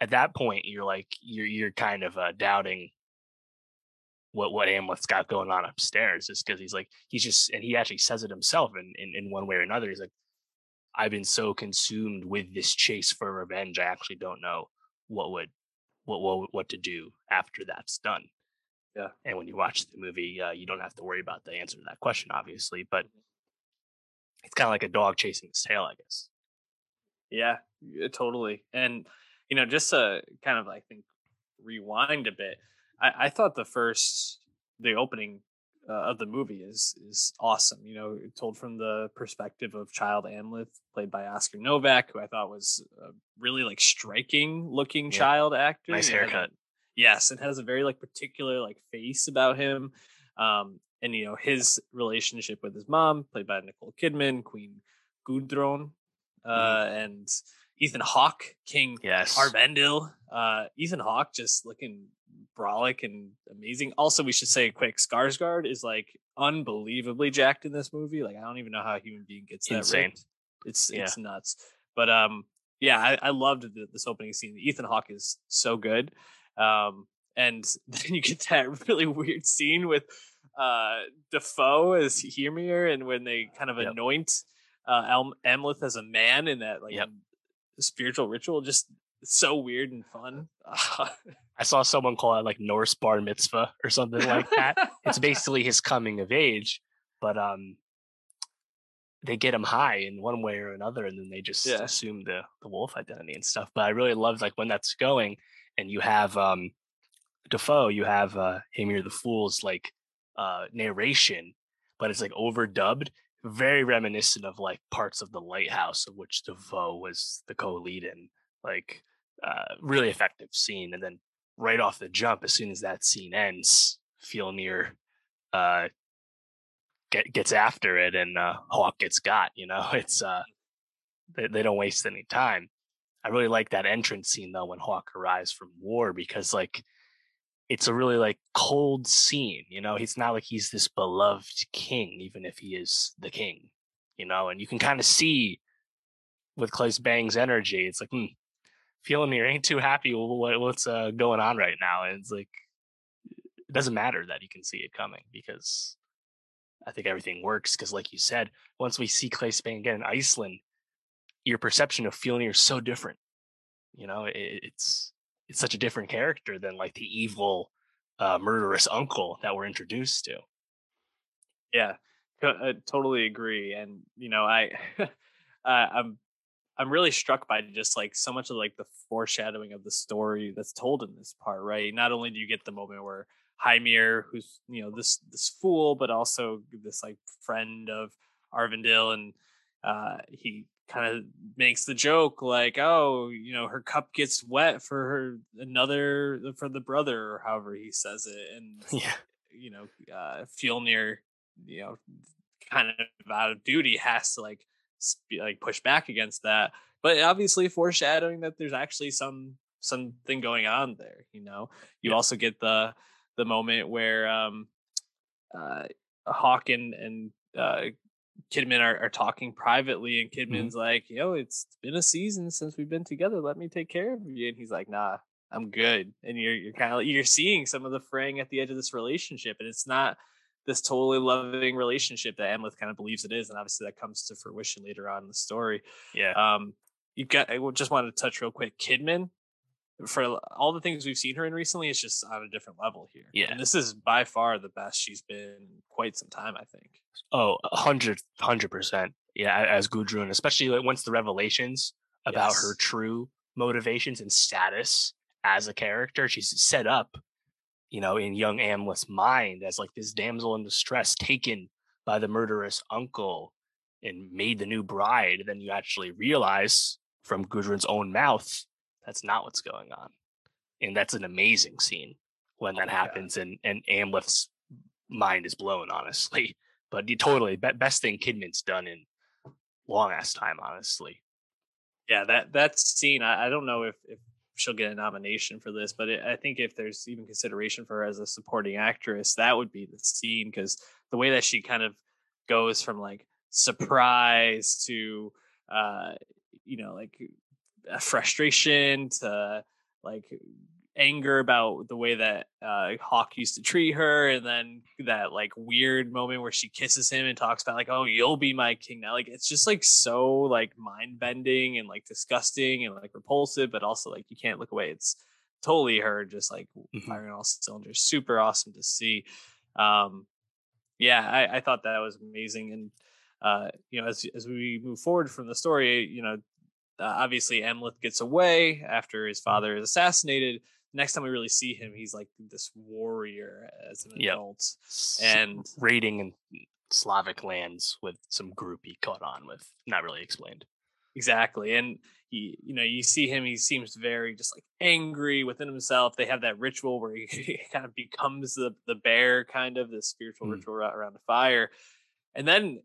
at that point you're like you're you're kind of uh, doubting what what Amleth's got going on upstairs just because he's like he's just and he actually says it himself in, in in one way or another. He's like, I've been so consumed with this chase for revenge, I actually don't know what would what what what to do after that's done. Yeah. And when you watch the movie, uh, you don't have to worry about the answer to that question, obviously, but it's kind of like a dog chasing its tail, I guess. Yeah, totally. And you know, just to kind of I think rewind a bit, I, I thought the first the opening uh, of the movie is is awesome. You know, told from the perspective of Child Amleth, played by Oscar Novak, who I thought was a really like striking looking yeah. child actor. Nice haircut. yes, and has a very like particular like face about him. Um, and you know his relationship with his mom, played by Nicole Kidman, Queen Gudrun, uh, mm. and Ethan Hawke, King yes. Aurvandil. Uh, Ethan Hawke just looking brolic and amazing. Also, we should say quick, Skarsgård is like unbelievably jacked in this movie. Like I don't even know how a human being gets that insane. Ripped. It's yeah. it's nuts. But um, yeah, I, I loved the, this opening scene. Ethan Hawke is so good. Um, and then you get that really weird scene with uh Dafoe as Heimir, and when they kind of yep. anoint uh Am- Amleth as a man in that like yep. spiritual ritual, just so weird and fun. I saw someone call it like Norse bar mitzvah or something like that. it's basically his coming of age, but um, they get him high in one way or another, and then they just yeah. assume the the wolf identity and stuff. But I really love like when that's going, and you have um, Dafoe, you have uh, Heimir the Fool's like uh narration, but it's like overdubbed, very reminiscent of like parts of the Lighthouse, of which Dafoe was the co-lead in. Like uh, really effective scene. And then right off the jump, as soon as that scene ends, Fjolnir uh, get, gets after it and uh, Hawke gets got. You know, it's uh, they, they don't waste any time. I really like that entrance scene though when Hawke arrives from war because like it's a really like cold scene. You know, he's not like he's this beloved king, even if he is the king. You know, and you can kind of see with Claes Bang's energy, it's like, hmm, Fjolnir ain't too happy with what, what's uh, going on right now. And it's like, it doesn't matter that you can see it coming because I think everything works. Because, like you said, once we see Claes Bang again in Iceland, your perception of Fjolnir is so different. You know, it, it's it's such a different character than like the evil, uh, murderous uncle that we're introduced to. Yeah, I totally agree. And you know, I uh, I'm I'm really struck by just like so much of like the foreshadowing of the story that's told in this part, right? Not only do you get the moment where Heimir, who's you know this this fool, but also this like friend of Aurvandil, and uh, he kind of makes the joke like, oh, you know, her cup gets wet for her another for the brother, or however he says it, and yeah, you know, uh, Fjolnir, you know, kind of out of duty has to like like push back against that but obviously foreshadowing that there's actually some something going on there you know you yeah. also get the the moment where um uh hawke and and uh kidman are, are talking privately and mm-hmm. kidman's mm-hmm. like yo it's been a season since we've been together let me take care of you and he's like nah i'm good and you're you're kind of you're seeing some of the fraying at the edge of this relationship and it's not this totally loving relationship that Amleth kind of believes it is, and obviously that comes to fruition later on in the story. Yeah. Um, you got. I just wanted to touch real quick. Kidman, for all the things we've seen her in recently, it's just on a different level here. Yeah. And this is by far the best she's been quite some time. I think. Oh, hundred, hundred percent. Yeah, as Gudrun, especially like once the revelations about yes. her true motivations and status as a character, she's set up you know, in young Amleth's mind as like this damsel in distress taken by the murderous uncle and made the new bride. And then you actually realize from Gudrun's own mouth that's not what's going on. And that's an amazing scene when that oh, happens and, and Amleth's mind is blown, honestly. But you totally best thing Kidman's done in long ass time, honestly. Yeah, that that scene, I, I don't know if, if she'll get a nomination for this, but it, I think if there's even consideration for her as a supporting actress, that would be the scene because the way that she kind of goes from like surprise to uh you know like frustration to like anger about the way that uh, Hawke used to treat her, and then that like weird moment where she kisses him and talks about like, "Oh, you'll be my king now." Like it's just like so like mind bending and like disgusting and like repulsive, but also like you can't look away. It's totally her just like mm-hmm. firing all cylinders. Super awesome to see. Um, yeah, I, I thought that was amazing, and uh, you know, as as we move forward from the story, you know, uh, obviously Amleth gets away after his father is assassinated next time we really see him, he's like this warrior as an yep. adult, and raiding in Slavic lands with some group he caught on with. Not really explained. Exactly, and he, you know, you see him. He seems very just like angry within himself. They have that ritual where he, kind of becomes the the bear, kind of the spiritual mm. ritual around the fire, and then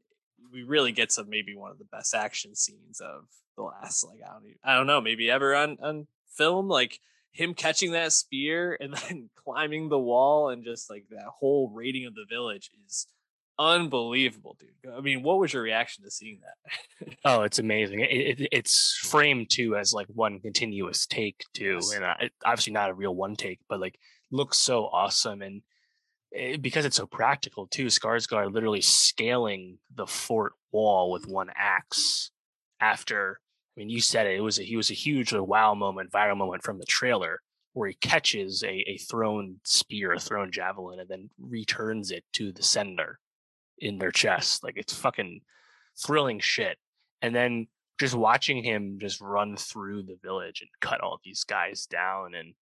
we really get some maybe one of the best action scenes of the last like I don't even, I don't know maybe ever on on film like him catching that spear and then climbing the wall and just like that whole raiding of the village is unbelievable, dude. I mean, what was your reaction to seeing that? oh, it's amazing. It, it, it's framed too as like one continuous take too, yes. and it, obviously not a real one take, but like looks so awesome and. It, eh, because it's so practical too, Skarsgård literally scaling the fort wall with one axe after I mean, you said it. It was a, he was a huge wow moment, viral moment from the trailer where he catches a, a thrown spear, a thrown javelin, and then returns it to the sender in their chest. Like it's fucking thrilling shit. And then just watching him just run through the village and cut all these guys down. And,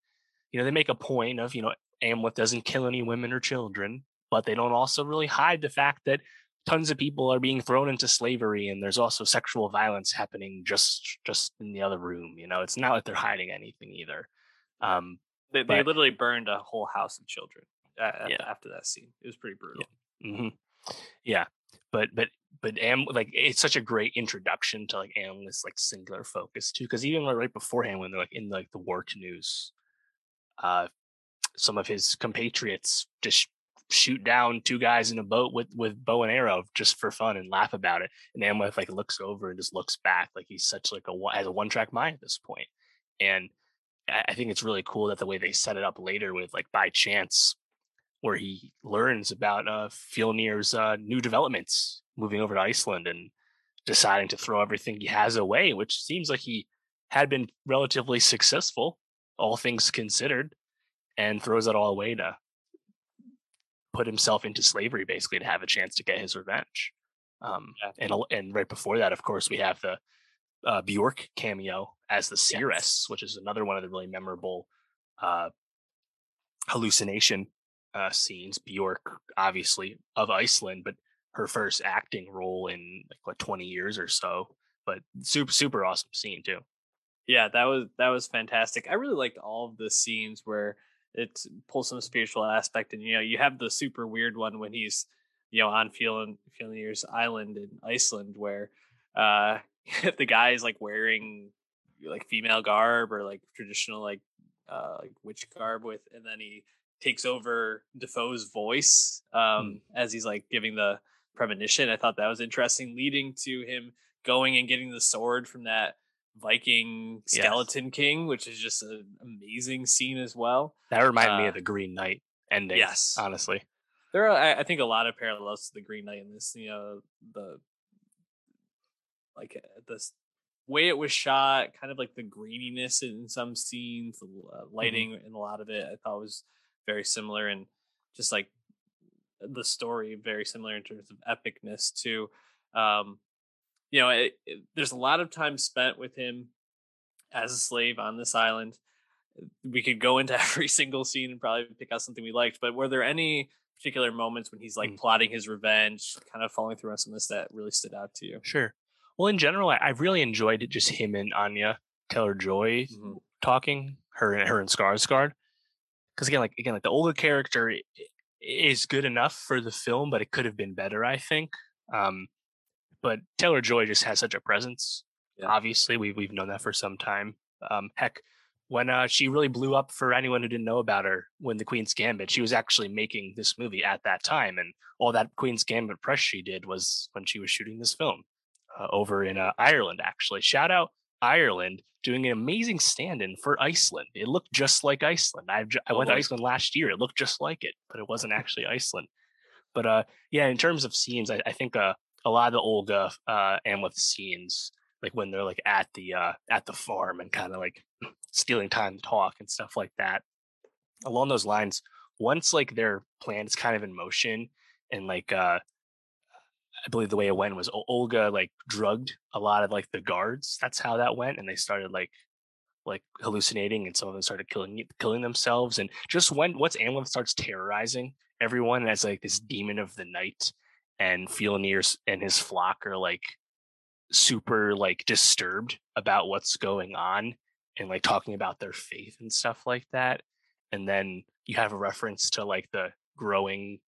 you know, they make a point of, you know, Amleth doesn't kill any women or children, but they don't also really hide the fact that tons of people are being thrown into slavery and there's also sexual violence happening just just in the other room you know it's not like they're hiding anything either um they, but, they literally burned a whole house of children yeah. after that scene it was pretty brutal yeah. Mm-hmm. yeah but but but am like it's such a great introduction to like Amleth's like singular focus too because even like right beforehand when they're like in like the war canoes uh some of his compatriots just shoot down two guys in a boat with with bow and arrow just for fun and laugh about it. And Amleth like looks over and just looks back like he's such like a has a one track mind at this point. And I think it's really cool that the way they set it up later with like by chance, where he learns about uh Fjolnir's uh, new developments, moving over to Iceland and deciding to throw everything he has away, which seems like he had been relatively successful, all things considered, and throws it all away to put himself into slavery basically to have a chance to get his revenge. Um, yeah. and and right before that, of course, we have the uh, Bjork cameo as the Seeress, yes. which is another one of the really memorable uh, hallucination uh, scenes. Bjork, obviously of Iceland, but her first acting role in like what twenty years or so. But super super awesome scene too. Yeah, that was that was fantastic. I really liked all of the scenes where it pulls some spiritual aspect and you know you have the super weird one when he's you know on feeling Fjolnir's island in Iceland where uh the guy is like wearing like female garb or like traditional like uh like witch garb with and then he takes over Dafoe's voice um mm. as he's like giving the premonition. I thought that was interesting leading to him going and getting the sword from that Viking Skeleton yes. King, which is just an amazing scene as well. That reminded uh, me of uh the Green Knight ending. Yes, honestly, there are I think a lot of parallels to the Green Knight in this. You know, the like uh, this way it was shot, kind of like the greeniness in some scenes, the uh, mm-hmm. lighting mm-hmm. in a lot of it. I thought was very similar, and just like the story, very similar in terms of epicness too. Um, you know, it, it, there's a lot of time spent with him as a slave on this island. We could go into every single scene and probably pick out something we liked, but were there any particular moments when he's like mm. plotting his revenge, kind of following through on some of this that really stood out to you? Sure. Well, in general, I, I really enjoyed it, just him and Anya Taylor Joy mm-hmm. talking, her and her and Skarsgård. Because again, like again, like the older character is good enough for the film, but it could have been better, I think. Um, but Taylor Joy just has such a presence. Yeah. Obviously, we've we've known that for some time. Um, heck, when uh, she really blew up for anyone who didn't know about her when the Queen's Gambit. She was actually making this movie at that time, and all that Queen's Gambit press she did was when she was shooting this film uh, over in uh, Ireland. Actually, shout out Ireland doing an amazing stand-in for Iceland. It looked just like Iceland. I've, I went to Iceland last year. It looked just like it, but it wasn't actually Iceland. But uh, yeah, in terms of scenes, I, I think uh, a lot of the Olga uh, Amleth scenes, like when they're like at the uh, at the farm and kind of like stealing time to talk and stuff like that. Along those lines, once like their plan is kind of in motion and like uh I believe the way it went was Olga like drugged a lot of like the guards. That's how that went, and they started like like hallucinating, and some of them started killing killing themselves. And just when once Amleth starts terrorizing everyone as like this demon of the night, and Fjolnir and his flock are like super like disturbed about what's going on and like talking about their faith and stuff like that. And then you have a reference to like the growing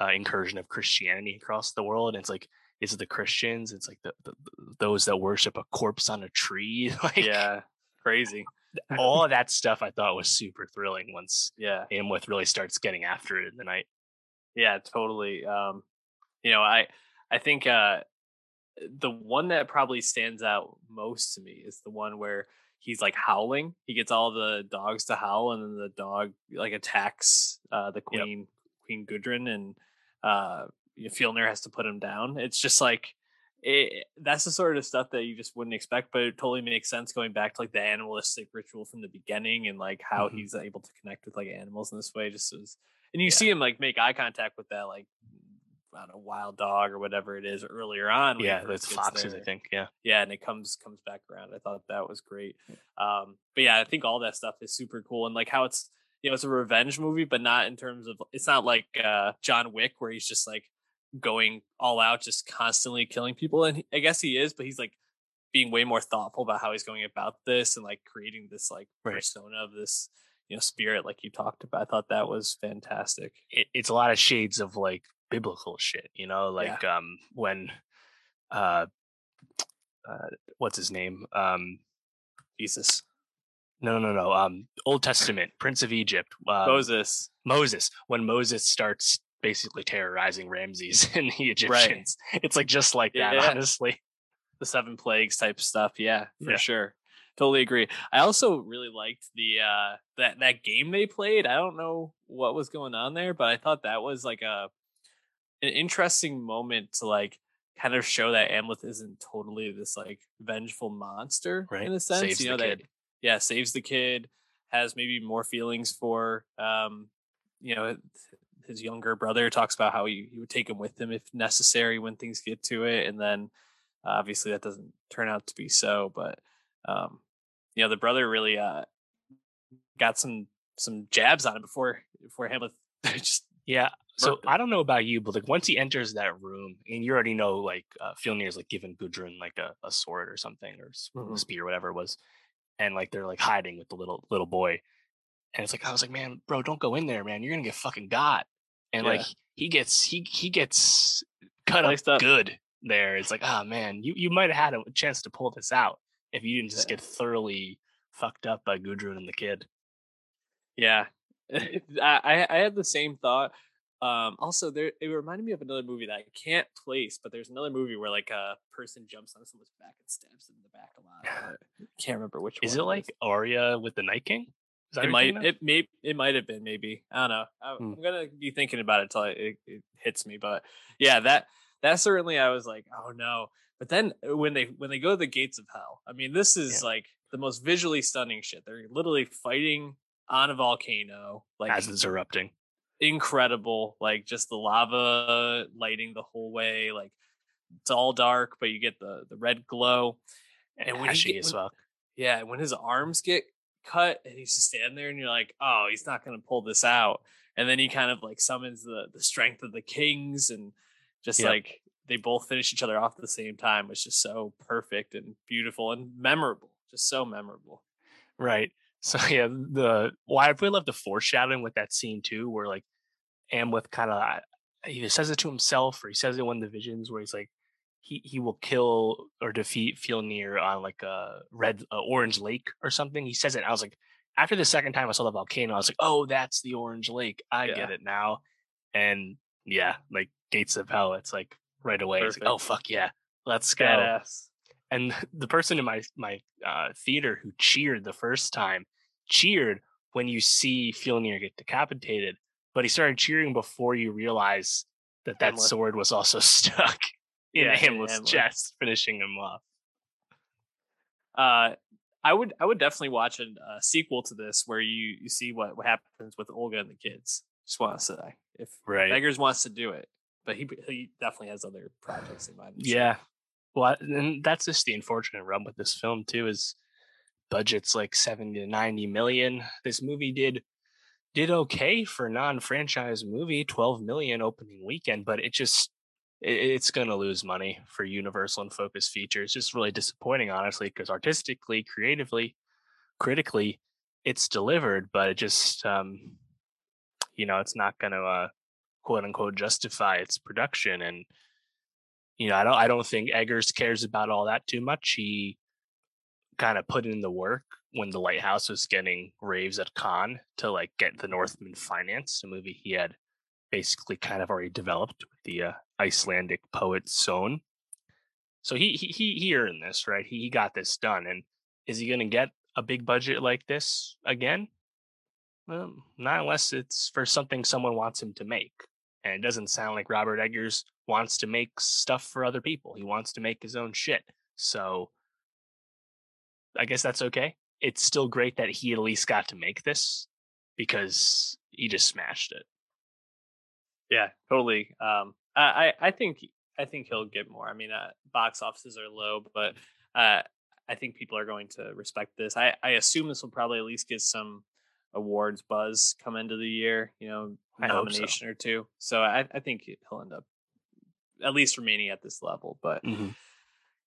uh, incursion of Christianity across the world. And it's like, it's the Christians. It's like the, the, those that worship a corpse on a tree. like, yeah, crazy. all of that stuff I thought was super thrilling once yeah Amleth really starts getting after it in the night. Yeah, totally. Um, you know, I I think uh, the one that probably stands out most to me is the one where he's like howling. He gets all the dogs to howl, and then the dog like attacks uh, the queen, yep. Queen Gudrun, and uh, Fjolnir has to put him down. It's just like it, that's the sort of stuff that you just wouldn't expect, but it totally makes sense going back to like the animalistic ritual from the beginning and like how mm-hmm. he's able to connect with like animals in this way. Just as, and you yeah. see him like make eye contact with that like I don't know, wild dog or whatever it is earlier on. Yeah, it's foxes, there. I think. Yeah, yeah, and it comes comes back around. I thought that was great. Um, but yeah, I think all that stuff is super cool, and like how it's you know it's a revenge movie, but not in terms of it's not like uh, John Wick where he's just like going all out, just constantly killing people. And he, I guess he is, but he's like being way more thoughtful about how he's going about this and like creating this like right. persona of this you know spirit like you talked about. I thought that was fantastic. It, it's a lot of shades of like biblical shit, you know, like yeah. um when uh uh what's his name? Um Jesus. No, no, no. Um Old Testament, Prince of Egypt. Um, Moses. Moses. When Moses starts basically terrorizing Ramses and the Egyptians. Right. It's like just like that, yeah. honestly. The seven plagues type stuff. Yeah, for yeah. sure. Totally agree. I also really liked the uh that that game they played. I don't know what was going on there, but I thought that was like a an interesting moment to like kind of show that Amleth isn't totally this like vengeful monster right. in a sense. Saves you know that yeah, saves the kid, has maybe more feelings for um, you know, his younger brother talks about how he, he would take him with him if necessary when things get to it. And then uh, obviously that doesn't turn out to be so, but um, you know, the brother really uh got some some jabs on it before before Hamlet just yeah so I don't know about you, but like once he enters that room, and you already know like uh, is like giving Gudrun like a, a sword or something or mm-hmm. spear or whatever it was, and like they're like hiding with the little little boy, and it's like I was like, man, bro, don't go in there, man. You're gonna get fucking got, and yeah. like he gets he he gets cut up, up, good there. It's like, oh man, you you might have had a chance to pull this out if you didn't just yeah. get thoroughly fucked up by Gudrun and the kid. Yeah, I I had the same thought um, also, there it reminded me of another movie that I can't place, but there's another movie where like a person jumps on someone's back and stabs them in the back a lot. I can't remember which. One. Is it like Arya with the Night King? It might. It may. It might have been. Maybe I don't know. I, am hmm. gonna be thinking about it until it, it hits me. But yeah, that that certainly I was like, oh no. But then uh, when they when they go to the gates of hell, I mean, this is yeah. like the most visually stunning shit. They're literally fighting on a volcano, like as it's erupting incredible. Like just the lava lighting the whole way. Like it's all dark, but you get the the red glow. And when Ashy he get, as well. yeah, when his arms get cut and he's just standing there and you're like, oh, he's not gonna pull this out. And then he kind of like summons the the strength of the kings and just yep. like they both finish each other off at the same time. It's just so perfect and beautiful and memorable. Just so memorable. Right. So yeah, the why well, I really love the foreshadowing with that scene too, where like Amleth kind of either says it to himself or he says it in one of the visions where he's like he he will kill or defeat Fjolnir on like a red uh, orange lake or something. He says it. I was like, after the second time I saw the volcano, I was like, oh, that's the Orange Lake. I Yeah. get it now. And yeah, like Gates of Hell, it's like right away. It's like, oh fuck yeah, let's go. Badass. And the person in my my uh, theater who cheered the first time cheered when you see Fjolnir get decapitated, but he started cheering before you realize that that Hamlet. sword was also stuck in Yeah, Hamlet's Hamlet. chest, finishing him off. Uh, I would I would definitely watch a, a sequel to this where you you see what what happens with Olga and the kids. Just want to say if Right. Eggers wants to do it, but he he definitely has other projects in mind. Yeah. Well, and that's just the unfortunate rub with this film too is budget's like 70 to 90 million. This movie did did okay for non-franchise movie, 12 million opening weekend, but it just it, it's going to lose money for Universal and Focus Features. Just really disappointing honestly because artistically, creatively, critically it's delivered, but it just um you know, it's not going to uh quote unquote justify its production and you know, I don't I don't think Eggers cares about all that too much. He kind of put in the work when the lighthouse was getting raves at Cannes to like get the Northman financed, a movie he had basically kind of already developed with the uh, Icelandic poet Sjón. So he he he he earned this, right? He he got this done. And is he gonna get a big budget like this again? Well, not unless it's for something someone wants him to make. And it doesn't sound like Robert Eggers wants to make stuff for other people. He wants to make his own shit. So I guess that's okay. It's still great that he at least got to make this because he just smashed it. Yeah, totally. Um, I, I think I think he'll get more. I mean, uh, box offices are low, but uh, I think people are going to respect this. I I assume this will probably at least get some awards buzz come into the year. You know, hope so. nomination or two. So I I think he'll end up at least remaining at this level. But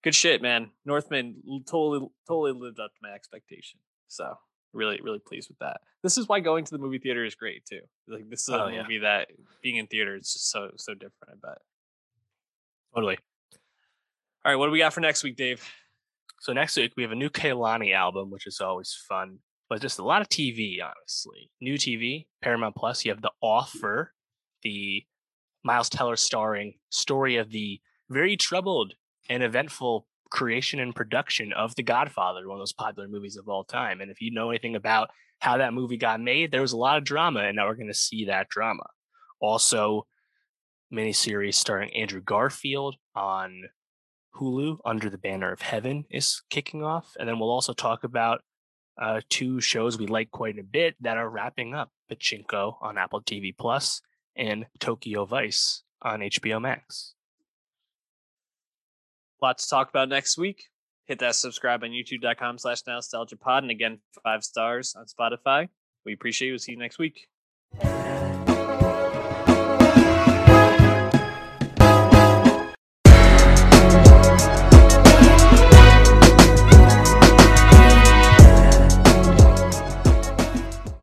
good shit, man. Northman totally totally lived up to my expectation. So really really pleased with that. This is why going to the movie theater is great too. Like this is a Oh, yeah. movie that being in theater is just so so different. I bet. Totally. All right, what do we got for next week, Dave? So next week we have a new Kehlani album, which is always fun, but just a lot of TV, honestly. New TV, Paramount Plus. You have The Offer, the Miles Teller starring story of the very troubled and eventful creation and production of The Godfather, one of those popular movies of all time. And if you know anything about how that movie got made, there was a lot of drama, and now we're going to see that drama. Also, miniseries starring Andrew Garfield on Hulu under the banner of Heaven is kicking off. And then we'll also talk about uh, two shows we like quite a bit that are wrapping up Pachinko on Apple TV Plus and Tokyo Vice on HBO Max. Lot to talk about next week. Hit that subscribe on youtube.com slash nostalgia pod. And again, five stars on Spotify. We appreciate you. We'll see you next week.